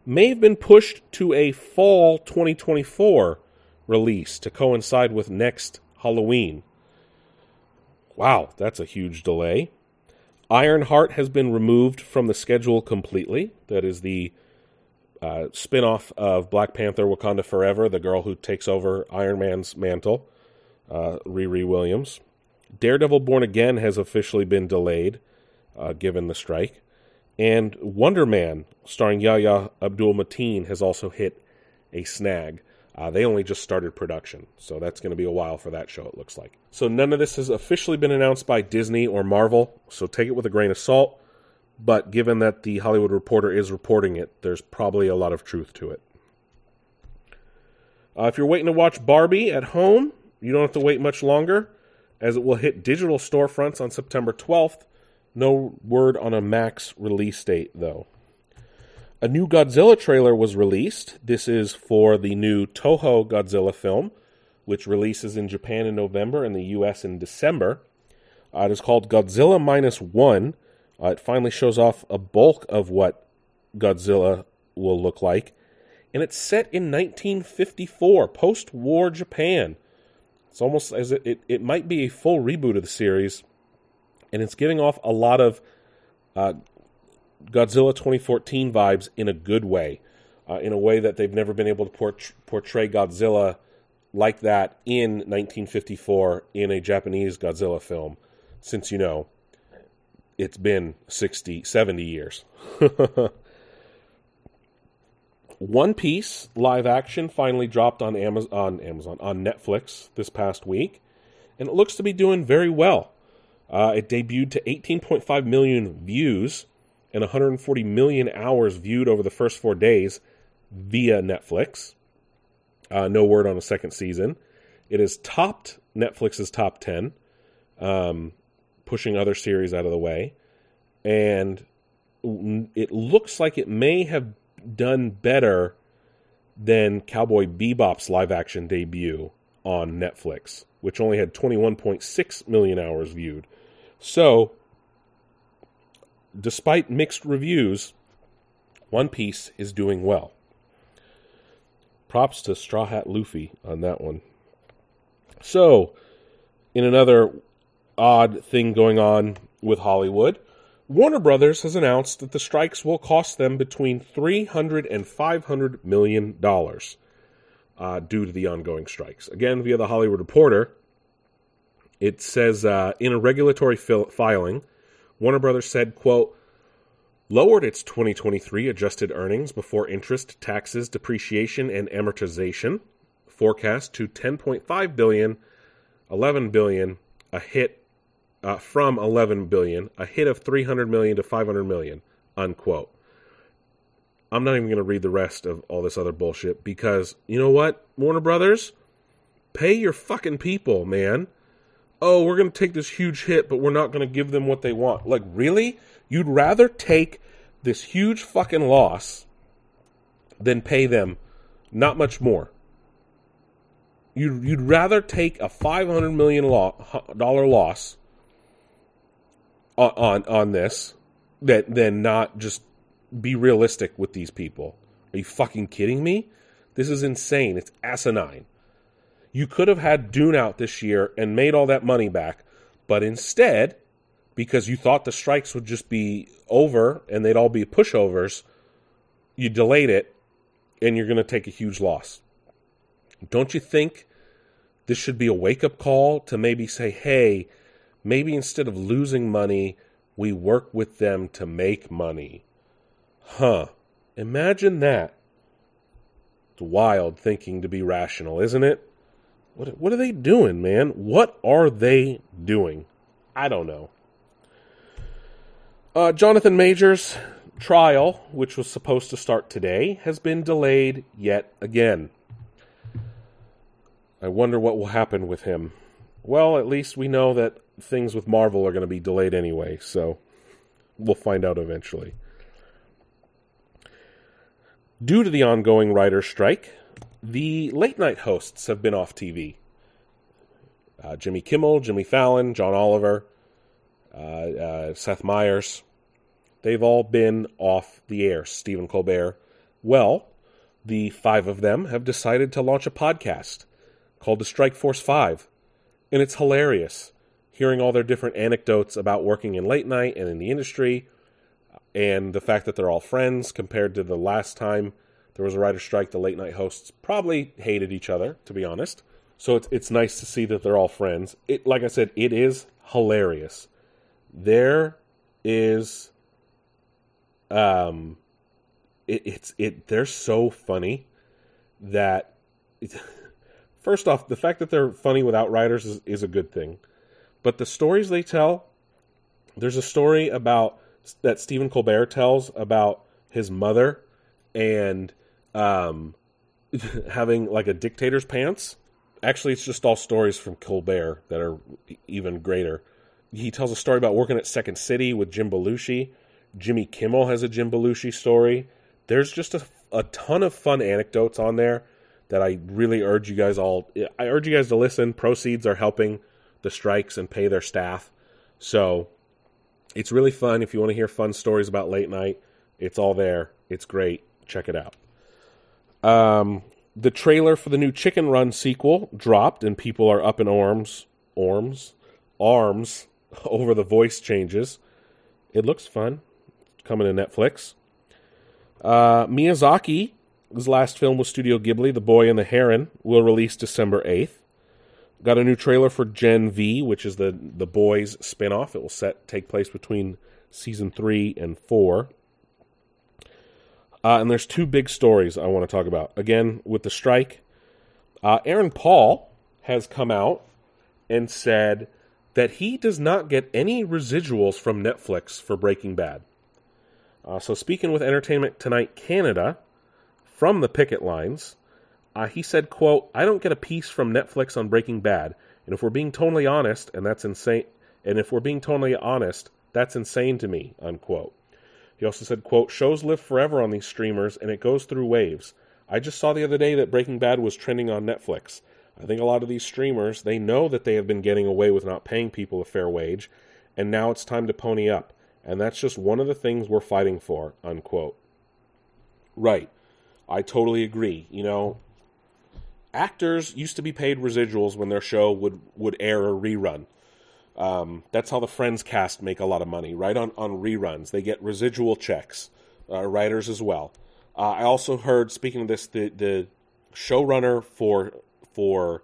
may have been pushed to a fall 2024 release to coincide with next Halloween. Wow, that's a huge delay. Ironheart has been removed from the schedule completely. That is the uh, spin off of Black Panther Wakanda Forever, the girl who takes over Iron Man's mantle, uh, Riri Williams. Daredevil Born Again has officially been delayed, uh, given the strike. And Wonder Man, starring Yahya Abdul Mateen, has also hit a snag. Uh, they only just started production, so that's going to be a while for that show, it looks like. So none of this has officially been announced by Disney or Marvel, so take it with a grain of salt. But given that the Hollywood Reporter is reporting it, there's probably a lot of truth to it. Uh, if you're waiting to watch Barbie at home, you don't have to wait much longer, as it will hit digital storefronts on September 12th. No word on a max release date, though. A new Godzilla trailer was released. This is for the new Toho Godzilla film, which releases in Japan in November and the US in December. Uh, it is called Godzilla Minus One. Uh, it finally shows off a bulk of what Godzilla will look like. And it's set in 1954, post war Japan. It's almost as it, it, it, might be a full reboot of the series. And it's giving off a lot of uh, Godzilla 2014 vibes in a good way, uh, in a way that they've never been able to port- portray Godzilla like that in 1954 in a Japanese Godzilla film, since you know it's been 60, 70 years. [laughs] One Piece live action finally dropped on Amazon, on Amazon on Netflix this past week, and it looks to be doing very well. Uh, it debuted to 18.5 million views and 140 million hours viewed over the first four days via Netflix. Uh, no word on a second season. It has topped Netflix's top 10, um, pushing other series out of the way. And it looks like it may have done better than Cowboy Bebop's live action debut on Netflix, which only had 21.6 million hours viewed. So despite mixed reviews, One Piece is doing well. Props to Straw Hat Luffy on that one. So, in another odd thing going on with Hollywood, Warner Brothers has announced that the strikes will cost them between 300 and 500 million dollars uh, due to the ongoing strikes. Again, via the Hollywood Reporter, it says uh, in a regulatory fil- filing, Warner Brothers said, quote, lowered its 2023 adjusted earnings before interest, taxes, depreciation, and amortization forecast to 10.5 billion, 11 billion, a hit uh, from 11 billion, a hit of 300 million to 500 million, unquote. I'm not even going to read the rest of all this other bullshit because you know what, Warner Brothers, pay your fucking people, man oh, we're going to take this huge hit, but we're not going to give them what they want. Like, really? You'd rather take this huge fucking loss than pay them not much more. You'd, you'd rather take a $500 million loss on, on, on this than, than not just be realistic with these people. Are you fucking kidding me? This is insane. It's asinine. You could have had Dune out this year and made all that money back, but instead, because you thought the strikes would just be over and they'd all be pushovers, you delayed it and you're going to take a huge loss. Don't you think this should be a wake up call to maybe say, hey, maybe instead of losing money, we work with them to make money? Huh. Imagine that. It's wild thinking to be rational, isn't it? What what are they doing, man? What are they doing? I don't know. Uh, Jonathan Majors' trial, which was supposed to start today, has been delayed yet again. I wonder what will happen with him. Well, at least we know that things with Marvel are going to be delayed anyway, so we'll find out eventually. Due to the ongoing writer's strike, the late night hosts have been off TV. Uh, Jimmy Kimmel, Jimmy Fallon, John Oliver, uh, uh, Seth Meyers, they've all been off the air. Stephen Colbert. Well, the five of them have decided to launch a podcast called The Strike Force 5. And it's hilarious. hearing all their different anecdotes about working in late night and in the industry, and the fact that they're all friends compared to the last time there was a writer strike, the late night hosts probably hated each other, to be honest. So it's it's nice to see that they're all friends. It like I said, it is hilarious. There is um it, it's it they're so funny that [laughs] first off, the fact that they're funny without writers is, is a good thing. But the stories they tell, there's a story about that Stephen Colbert tells about his mother and um, [laughs] having like a dictator's pants. Actually, it's just all stories from Colbert that are even greater. He tells a story about working at Second City with Jim Belushi. Jimmy Kimmel has a Jim Belushi story. There's just a, a ton of fun anecdotes on there that I really urge you guys all. I urge you guys to listen. Proceeds are helping the strikes and pay their staff. So it's really fun. If you want to hear fun stories about late night, it's all there. It's great. Check it out. Um, the trailer for the new Chicken Run sequel dropped, and people are up in arms, arms, arms [laughs] over the voice changes. It looks fun. Coming to Netflix. Uh, Miyazaki, his last film with Studio Ghibli, The Boy and the Heron, will release December 8th. Got a new trailer for Gen V, which is the the boys spinoff. It will set take place between season three and four. Uh, and there's two big stories I want to talk about. Again, with the strike, uh, Aaron Paul has come out and said that he does not get any residuals from Netflix for Breaking Bad. Uh, so, speaking with Entertainment Tonight Canada from the picket lines, uh, he said, "quote I don't get a piece from Netflix on Breaking Bad, and if we're being totally honest, and that's insane, and if we're being totally honest, that's insane to me." Unquote. He also said, "quote Shows live forever on these streamers, and it goes through waves. I just saw the other day that Breaking Bad was trending on Netflix. I think a lot of these streamers they know that they have been getting away with not paying people a fair wage, and now it's time to pony up, and that's just one of the things we're fighting for." Unquote. Right. I totally agree. You know, actors used to be paid residuals when their show would would air a rerun. Um, that's how the Friends cast make a lot of money, right? On on reruns, they get residual checks. Uh, writers as well. Uh, I also heard, speaking of this, the the showrunner for for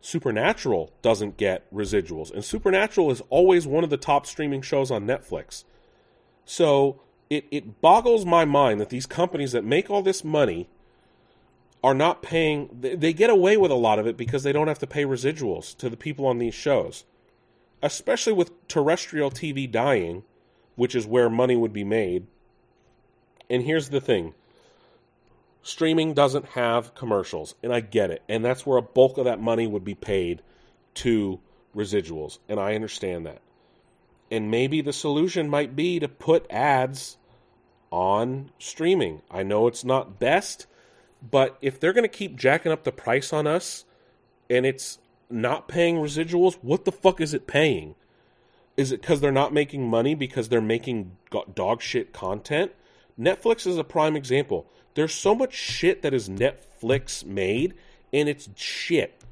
Supernatural doesn't get residuals, and Supernatural is always one of the top streaming shows on Netflix. So it it boggles my mind that these companies that make all this money are not paying they get away with a lot of it because they don't have to pay residuals to the people on these shows especially with terrestrial TV dying which is where money would be made. And here's the thing. Streaming doesn't have commercials and I get it. And that's where a bulk of that money would be paid to residuals and I understand that. And maybe the solution might be to put ads on streaming. I know it's not best but if they're going to keep jacking up the price on us and it's not paying residuals, what the fuck is it paying? Is it because they're not making money because they're making dog shit content? Netflix is a prime example. There's so much shit that is Netflix made, and it's shit.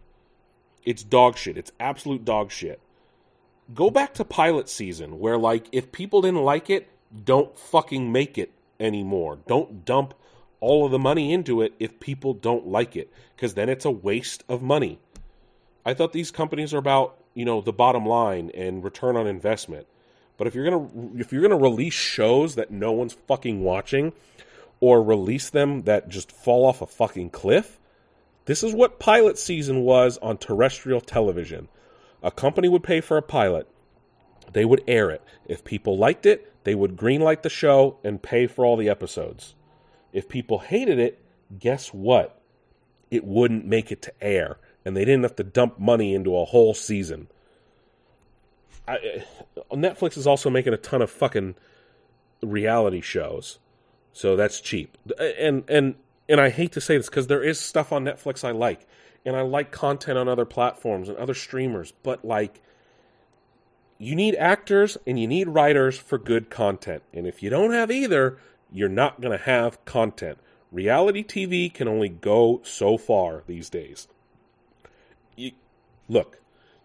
It's dog shit. It's absolute dog shit. Go back to pilot season, where, like, if people didn't like it, don't fucking make it anymore. Don't dump all of the money into it if people don't like it because then it's a waste of money. I thought these companies are about, you know, the bottom line and return on investment. But if you're to if you're to release shows that no one's fucking watching or release them that just fall off a fucking cliff, this is what pilot season was on terrestrial television. A company would pay for a pilot. They would air it. If people liked it, they would greenlight the show and pay for all the episodes. If people hated it, guess what? It wouldn't make it to air, and they didn't have to dump money into a whole season. I, Netflix is also making a ton of fucking reality shows, so that's cheap. And and and I hate to say this because there is stuff on Netflix I like, and I like content on other platforms and other streamers, but like you need actors and you need writers for good content. And if you don't have either, you're not going to have content. Reality TV can only go so far these days. You, look,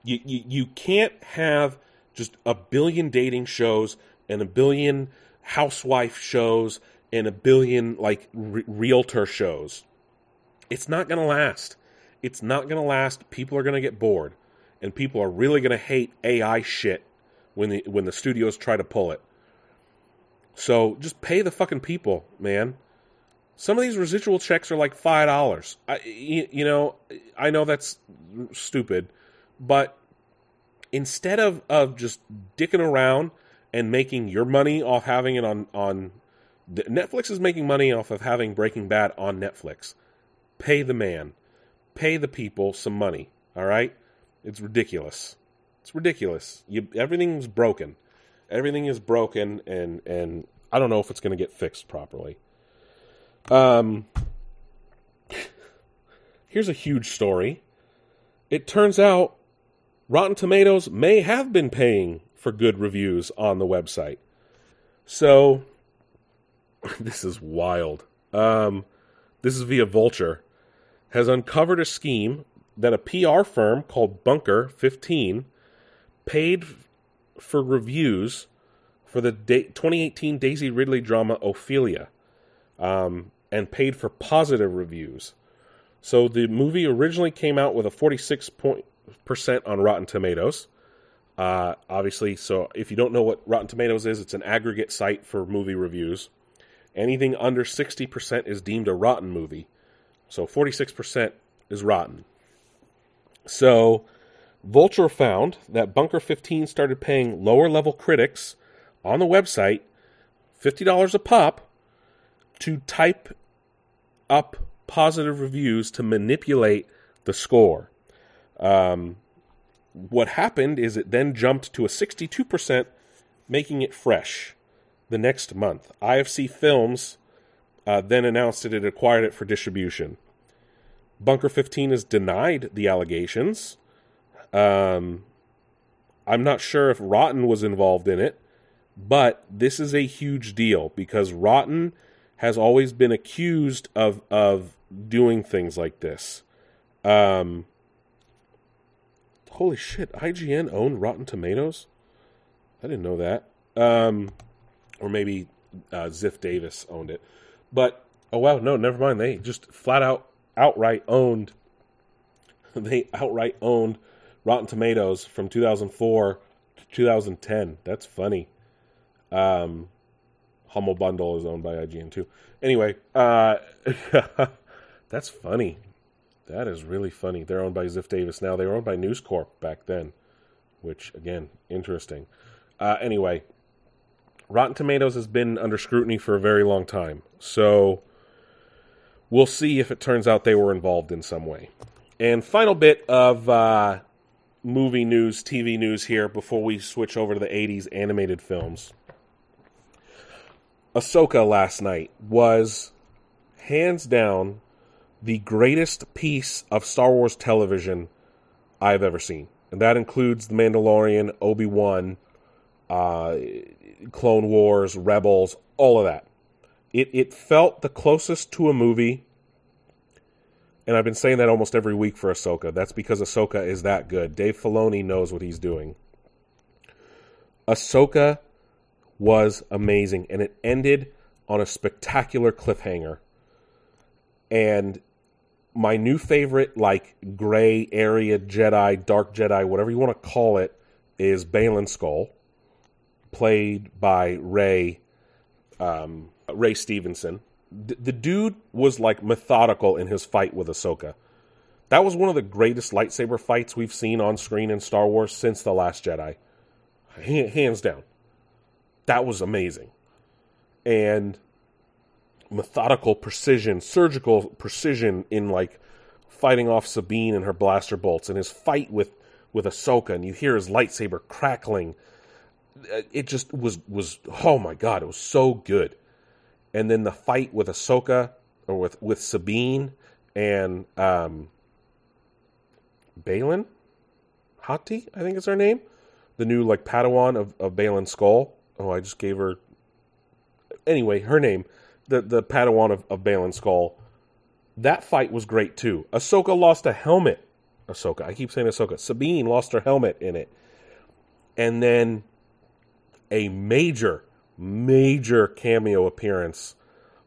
You, you you can't have just a billion dating shows and a billion housewife shows and a billion like re- realtor shows. It's not going to last. It's not going to last. People are going to get bored and people are really going to hate AI shit when the when the studios try to pull it. So just pay the fucking people, man. Some of these residual checks are like five dollars. You, you know, I know that's stupid, but instead of of just dicking around and making your money off having it on on Netflix is making money off of having Breaking Bad on Netflix. Pay the man, pay the people some money. All right, it's ridiculous. It's ridiculous. You everything's broken. Everything is broken, and and I don't know if it's going to get fixed properly. Um, here's a huge story. It turns out Rotten Tomatoes may have been paying for good reviews on the website. So [laughs] this is wild. Um, this is via Vulture has uncovered a scheme that a PR firm called Bunker 15 paid for reviews for the 2018 Daisy Ridley drama Ophelia um, and paid for positive reviews. So the movie originally came out with a 46% on Rotten Tomatoes. Uh, obviously, so if you don't know what Rotten Tomatoes is, it's an aggregate site for movie reviews. Anything under 60% is deemed a rotten movie. So 46% is rotten. So Vulture found that Bunker 15 started paying lower level critics on the website $50 a pop to type up positive reviews to manipulate the score. Um, what happened is it then jumped to a 62%, making it fresh the next month. IFC Films uh, then announced that it acquired it for distribution. Bunker 15 has denied the allegations. Um, I'm not sure if Rotten was involved in it, but this is a huge deal because Rotten has always been accused of of doing things like this. Um, holy shit! IGN owned Rotten Tomatoes. I didn't know that. Um, or maybe uh, Ziff Davis owned it. But oh wow, no, never mind. They just flat out outright owned. [laughs] They outright owned Rotten Tomatoes from 2004 to 2010. That's funny. Um, Humble Bundle is owned by IGN too. Anyway, uh, [laughs] that's funny. That is really funny. They're owned by Ziff Davis now. They were owned by News Corp back then, which again, interesting. Uh, anyway, Rotten Tomatoes has been under scrutiny for a very long time. So we'll see if it turns out they were involved in some way. And final bit of uh, movie news, TV news here before we switch over to the 80s animated films. Ahsoka last night was hands down the greatest piece of Star Wars television I've ever seen. And that includes The Mandalorian, Obi Wan, uh, Clone Wars, Rebels, all of that. It it felt the closest to a movie, and I've been saying that almost every week for Ahsoka. That's because Ahsoka is that good. Dave Filoni knows what he's doing. Ahsoka was amazing, and it ended on a spectacular cliffhanger. And my new favorite, like gray area Jedi, dark Jedi, whatever you want to call it, is Baylan Skoll, played by Ray um, Ray Stevenson. D- the dude was like methodical in his fight with Ahsoka. That was one of the greatest lightsaber fights we've seen on screen in Star Wars since The Last Jedi. H- hands down. That was amazing. And methodical precision, surgical precision in like fighting off Sabine and her blaster bolts and his fight with with Ahsoka and you hear his lightsaber crackling it just was was oh my god, it was so good. And then the fight with Ahsoka or with with Sabine and um, Baylan Hati, I think is her name, the new like Padawan of of Baylan Skoll. Oh, I just gave her. Anyway, her name, the the Padawan of, of Baylan Skoll. That fight was great too. Ahsoka lost a helmet Ahsoka. I keep saying Ahsoka. Sabine lost her helmet in it, and then a major, major cameo appearance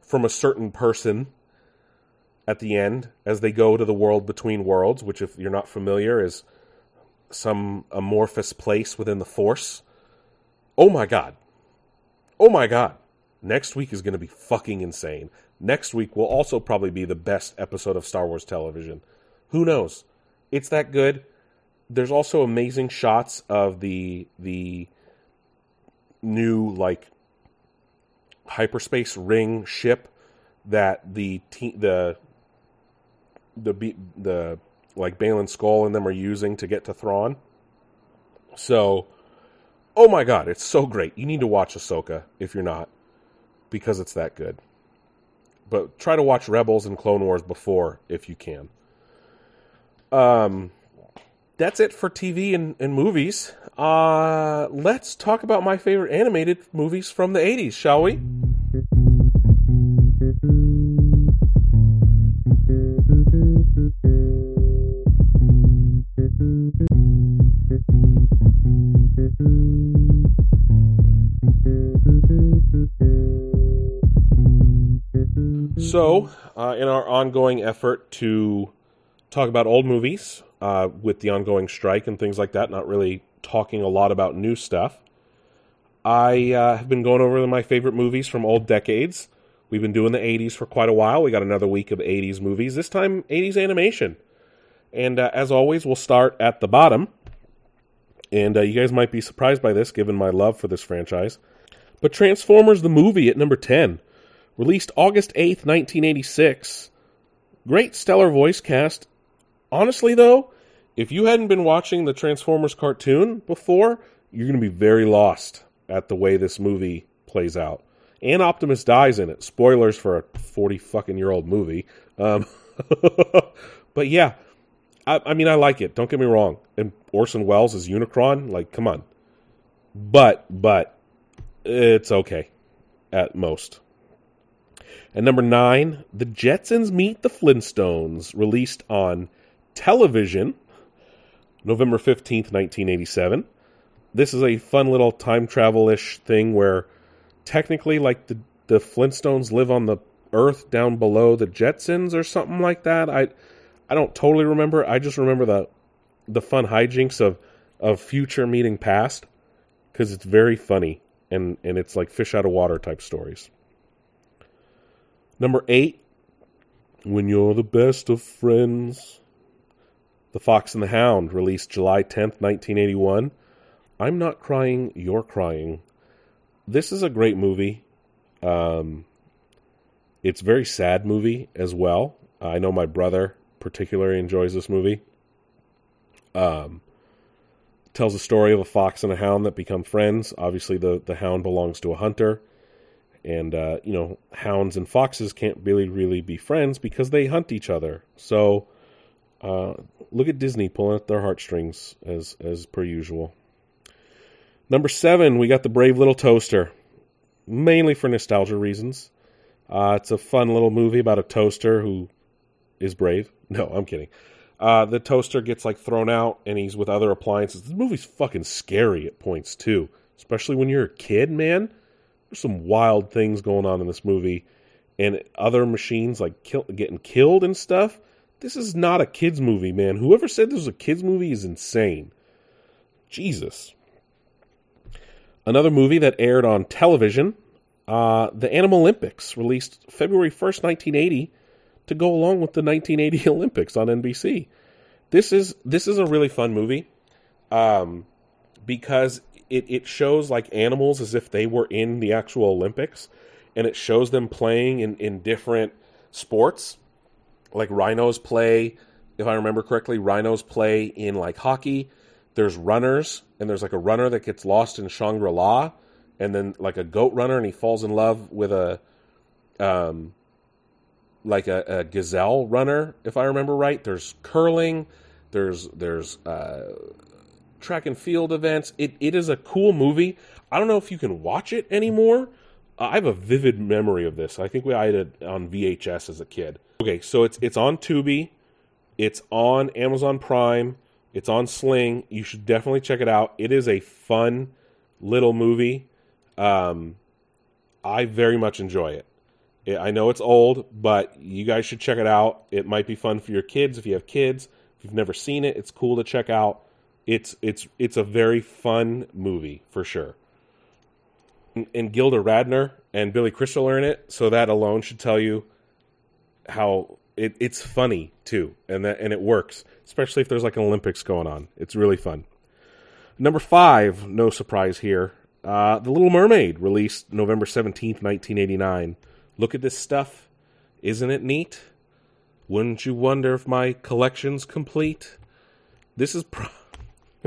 from a certain person at the end as they go to the world between worlds, which, if you're not familiar, is some amorphous place within the Force. Oh my god. Oh my god. Next week is going to be fucking insane. Next week will also probably be the best episode of Star Wars television. Who knows? It's that good. There's also amazing shots of the the new like hyperspace ring ship that the te- the the the like Baylan Skoll and them are using to get to Thrawn. So, oh my god, it's so great. You need to watch Ahsoka if you're not, because it's that good. But try to watch Rebels and Clone Wars before if you can. Um, that's it for TV and, and movies. Uh, let's talk about my favorite animated movies from the 80s, shall we? So, uh, in our ongoing effort to talk about old movies uh, with the ongoing strike and things like that, not really talking a lot about new stuff, I uh, have been going over my favorite movies from old decades. We've been doing the 80s for quite a while. We got another week of 80s movies, this time 80s animation. And uh, as always, we'll start at the bottom. And uh, you guys might be surprised by this given my love for this franchise. But Transformers the movie at number 10 Released August 8th, 1986. Great stellar voice cast. Honestly, though, if you hadn't been watching the Transformers cartoon before, you're going to be very lost at the way this movie plays out. And Optimus dies in it. Spoilers for a 40 fucking year old movie. Um, [laughs] but yeah, I, I, mean, I like it. Don't get me wrong. And Orson Welles is Unicron. Like, come on. But, but, it's okay at most. And number nine, The Jetsons Meet the Flintstones, released on television November 15th, 1987. This is a fun little time travel ish thing where technically, like, the, the Flintstones live on the Earth down below the Jetsons or something like that. I, I don't totally remember. I just remember the, the fun hijinks of, of future meeting past because it's very funny and, and it's like fish out of water type stories. Number eight, When You're the Best of Friends. The Fox and the Hound, released July 10th, 1981. I'm not crying, you're crying. This is a great movie. Um, it's a very sad movie as well. I know my brother particularly enjoys this movie. Um, tells a story of a fox and a hound that become friends. Obviously, the, the hound belongs to a hunter and uh, you know hounds and foxes can't really really be friends because they hunt each other. So uh, look at disney pulling at their heartstrings as as per usual. Number seven we got the brave little toaster mainly for nostalgia reasons. Uh, it's a fun little movie about a toaster who is brave. [laughs] No i'm kidding. Uh, the toaster gets like thrown out and he's with other appliances. The movie's fucking scary at points too especially when you're a kid man some wild things going on in this movie, and other machines like kill, getting killed and stuff. This is not a kids movie, man. Whoever said this was a kids movie is insane. Jesus. Another movie that aired on television, uh, The Animal Olympics, released February 1st, 1980, to go along with the 1980 [laughs] Olympics on NBC. This is this is a really fun movie um, because it, it shows like animals as if they were in the actual Olympics, and it shows them playing in, in different sports. Like rhinos play, if I remember correctly, rhinos play in like hockey. There's runners, and there's like a runner that gets lost in Shangri La, and then like a goat runner, and he falls in love with a, um, like a, a gazelle runner, if I remember right. There's curling. There's there's uh, track and field events. It it is a cool movie. I don't know if you can watch it anymore. Uh, I have a vivid memory of this. I think we I had it on VHS as a kid. Okay, so it's it's on Tubi. It's on Amazon Prime. It's on Sling. You should definitely check it out. It is a fun little movie. Um, I very much enjoy it. it. I know it's old, but you guys should check it out. It might be fun for your kids if you have kids. If you've never seen it, it's cool to check out. It's it's it's a very fun movie for sure. And, and Gilda Radner and Billy Crystal are in it, so that alone should tell you how it, it's funny too, and that and it works, especially if there's like an Olympics going on. It's really fun. Number five, no surprise here. Uh, the Little Mermaid, released November 17th, 1989. Look at this stuff. Isn't it neat? Wouldn't you wonder if my collection's complete? This is [laughs] pro-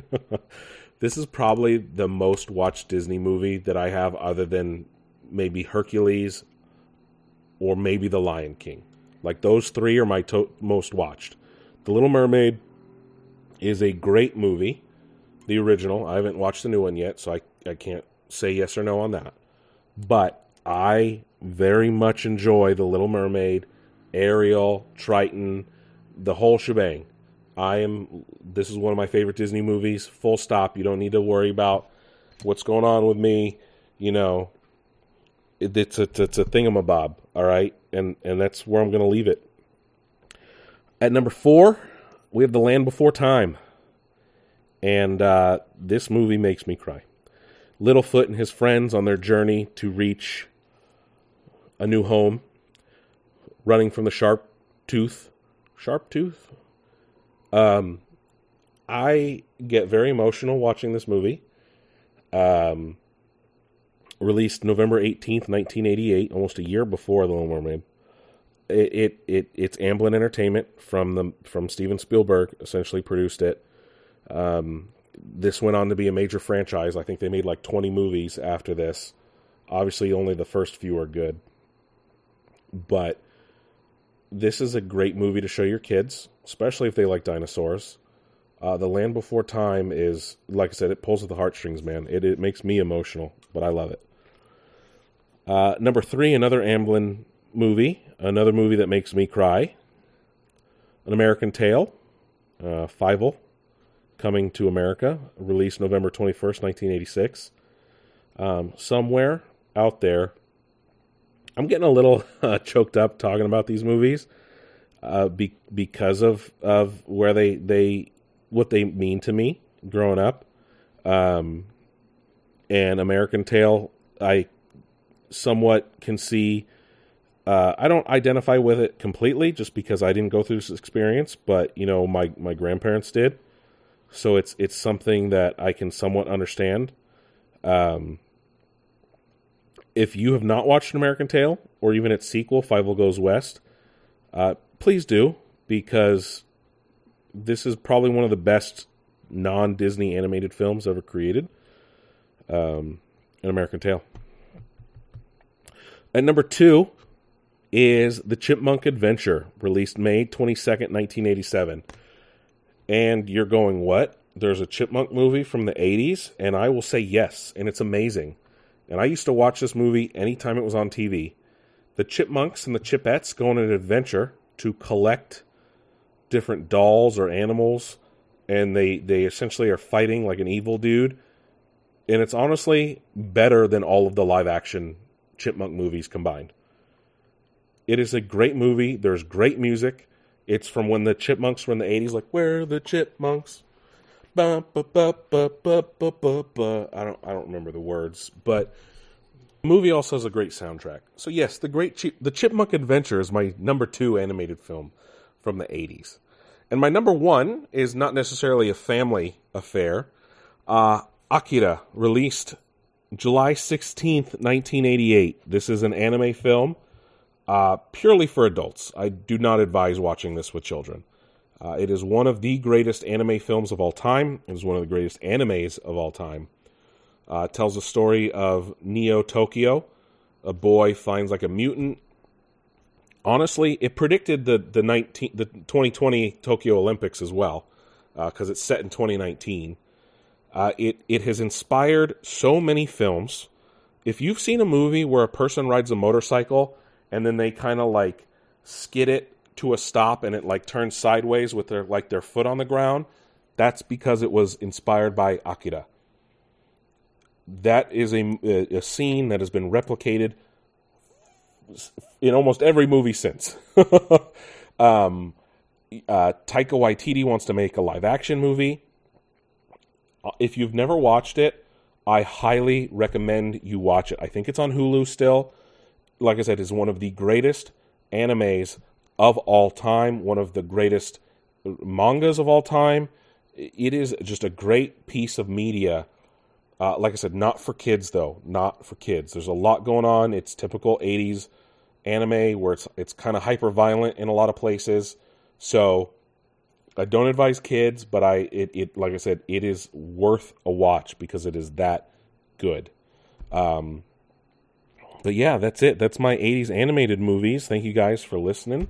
[laughs] this is probably the most watched Disney movie that I have, other than maybe Hercules or maybe The Lion King. Like those three are my to- most watched. The Little Mermaid is a great movie, the original. I haven't watched the new one yet, so I, I can't say yes or no on that. But I very much enjoy The Little Mermaid, Ariel, Triton, the whole shebang. I am. This is one of my favorite Disney movies. Full stop. You don't need to worry about what's going on with me. You know, it, it's a it's a thingamabob. All right, and and that's where I'm going to leave it. At number four, we have The Land Before Time, and uh, this movie makes me cry. Littlefoot and his friends on their journey to reach a new home, running from the sharp tooth, sharp tooth, um, I get very emotional watching this movie. Um, released November eighteenth, nineteen eighty eight, almost a year before The Little Mermaid. It, it it it's Amblin Entertainment from the from Steven Spielberg essentially produced it. Um, this went on to be a major franchise. I think they made like twenty movies after this. Obviously, only the first few are good, but this is a great movie to show your kids, especially if they like dinosaurs. Uh, the Land Before Time is, like I said, it pulls at the heartstrings, man. It, it makes me emotional, but I love it. Uh, number three, another Amblin movie, another movie that makes me cry. An American Tail, uh, Fievel, coming to America, released November 21st, 1986. Um, somewhere out there, I'm getting a little [laughs] uh, choked up talking about these movies uh, be, because of of where they they what they mean to me growing up. Um, and American Tail, I somewhat can see. Uh, I don't identify with it completely, just because I didn't go through this experience, but you know my my grandparents did, so it's it's something that I can somewhat understand. Um, if you have not watched an American Tail or even its sequel, Fievel Goes West, uh, please do because this is probably one of the best non Disney animated films ever created. Um, an American Tail. At number two is The Chipmunk Adventure, released May 22nd, 1987. And you're going, what? There's a chipmunk movie from the 80s? And I will say yes, and it's amazing. And I used to watch this movie anytime it was on TV. The chipmunks and the chipettes go on an adventure to collect different dolls or animals, and they, they essentially are fighting like an evil dude. And it's honestly better than all of the live action chipmunk movies combined. It is a great movie. There's great music. It's from when the chipmunks were in the 80s, like, Where are the chipmunks? I don't I don't remember the words, but the movie also has a great soundtrack. So yes, the great Chip, the Chipmunk Adventure is my number 2 animated film from the 80s. And my number 1 is not necessarily a family affair. Uh, Akira released July 16th, 1988. This is an anime film uh, purely for adults. I do not advise watching this with children. Uh, it is one of the greatest anime films of all time. It is one of the greatest animes of all time. Uh, tells the story of Neo Tokyo. A boy finds like a mutant. Honestly, it predicted the the 19 the 2020 Tokyo Olympics as well, because uh, it's set in 2019. Uh, it it has inspired so many films. If you've seen a movie where a person rides a motorcycle and then they kind of like skid it to a stop and it like turns sideways with their like their foot on the ground, that's because it was inspired by Akira. That is a, a scene that has been replicated in almost every movie since. [laughs] um, uh, Taika Waititi wants to make a live action movie. Uh, if you've never watched it, I highly recommend you watch it. I think it's on Hulu still. Like I said, is one of the greatest animes of all time, one of the greatest mangas of all time. It is just a great piece of media. Uh, like I said, not for kids though, not for kids. There's a lot going on. It's typical '80s anime where it's it's kind of hyper violent in a lot of places. So I don't advise kids, but I it, it like I said, it is worth a watch because it is that good. Um, but yeah, that's it. That's my 80s animated movies. Thank you guys for listening.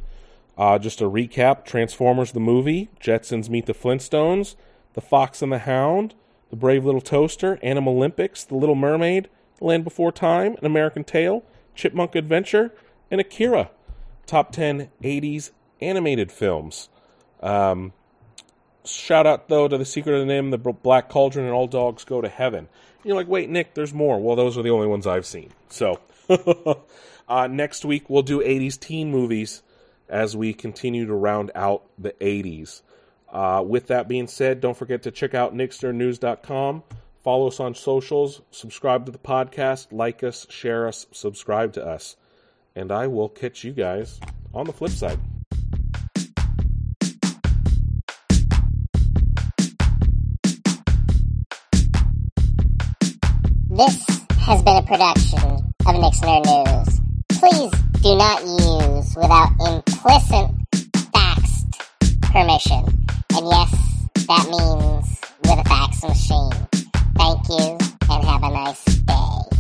Uh, just a recap Transformers the movie, Jetsons Meet the Flintstones, The Fox and the Hound, The Brave Little Toaster, Animal Olympics, The Little Mermaid, The Land Before Time, An American Tail, Chipmunk Adventure, and Akira. Top 10 80s animated films. Um, shout out, though, to The Secret of the NIMH, The Black Cauldron, and All Dogs Go to Heaven. And you're like, wait, Nick, there's more. Well, those are the only ones I've seen. So, [laughs] uh, next week we'll do 80s teen movies as we continue to round out the 80s. Uh, with that being said, don't forget to check out nicksnerdnews.com. Follow us on socials, subscribe to the podcast, like us, share us, subscribe to us. And I will catch you guys on the flip side. This has been a production of Nick's Nerd News. Please do not use without implicit faxed permission. And yes, that means with a fax machine. Thank you and have a nice day.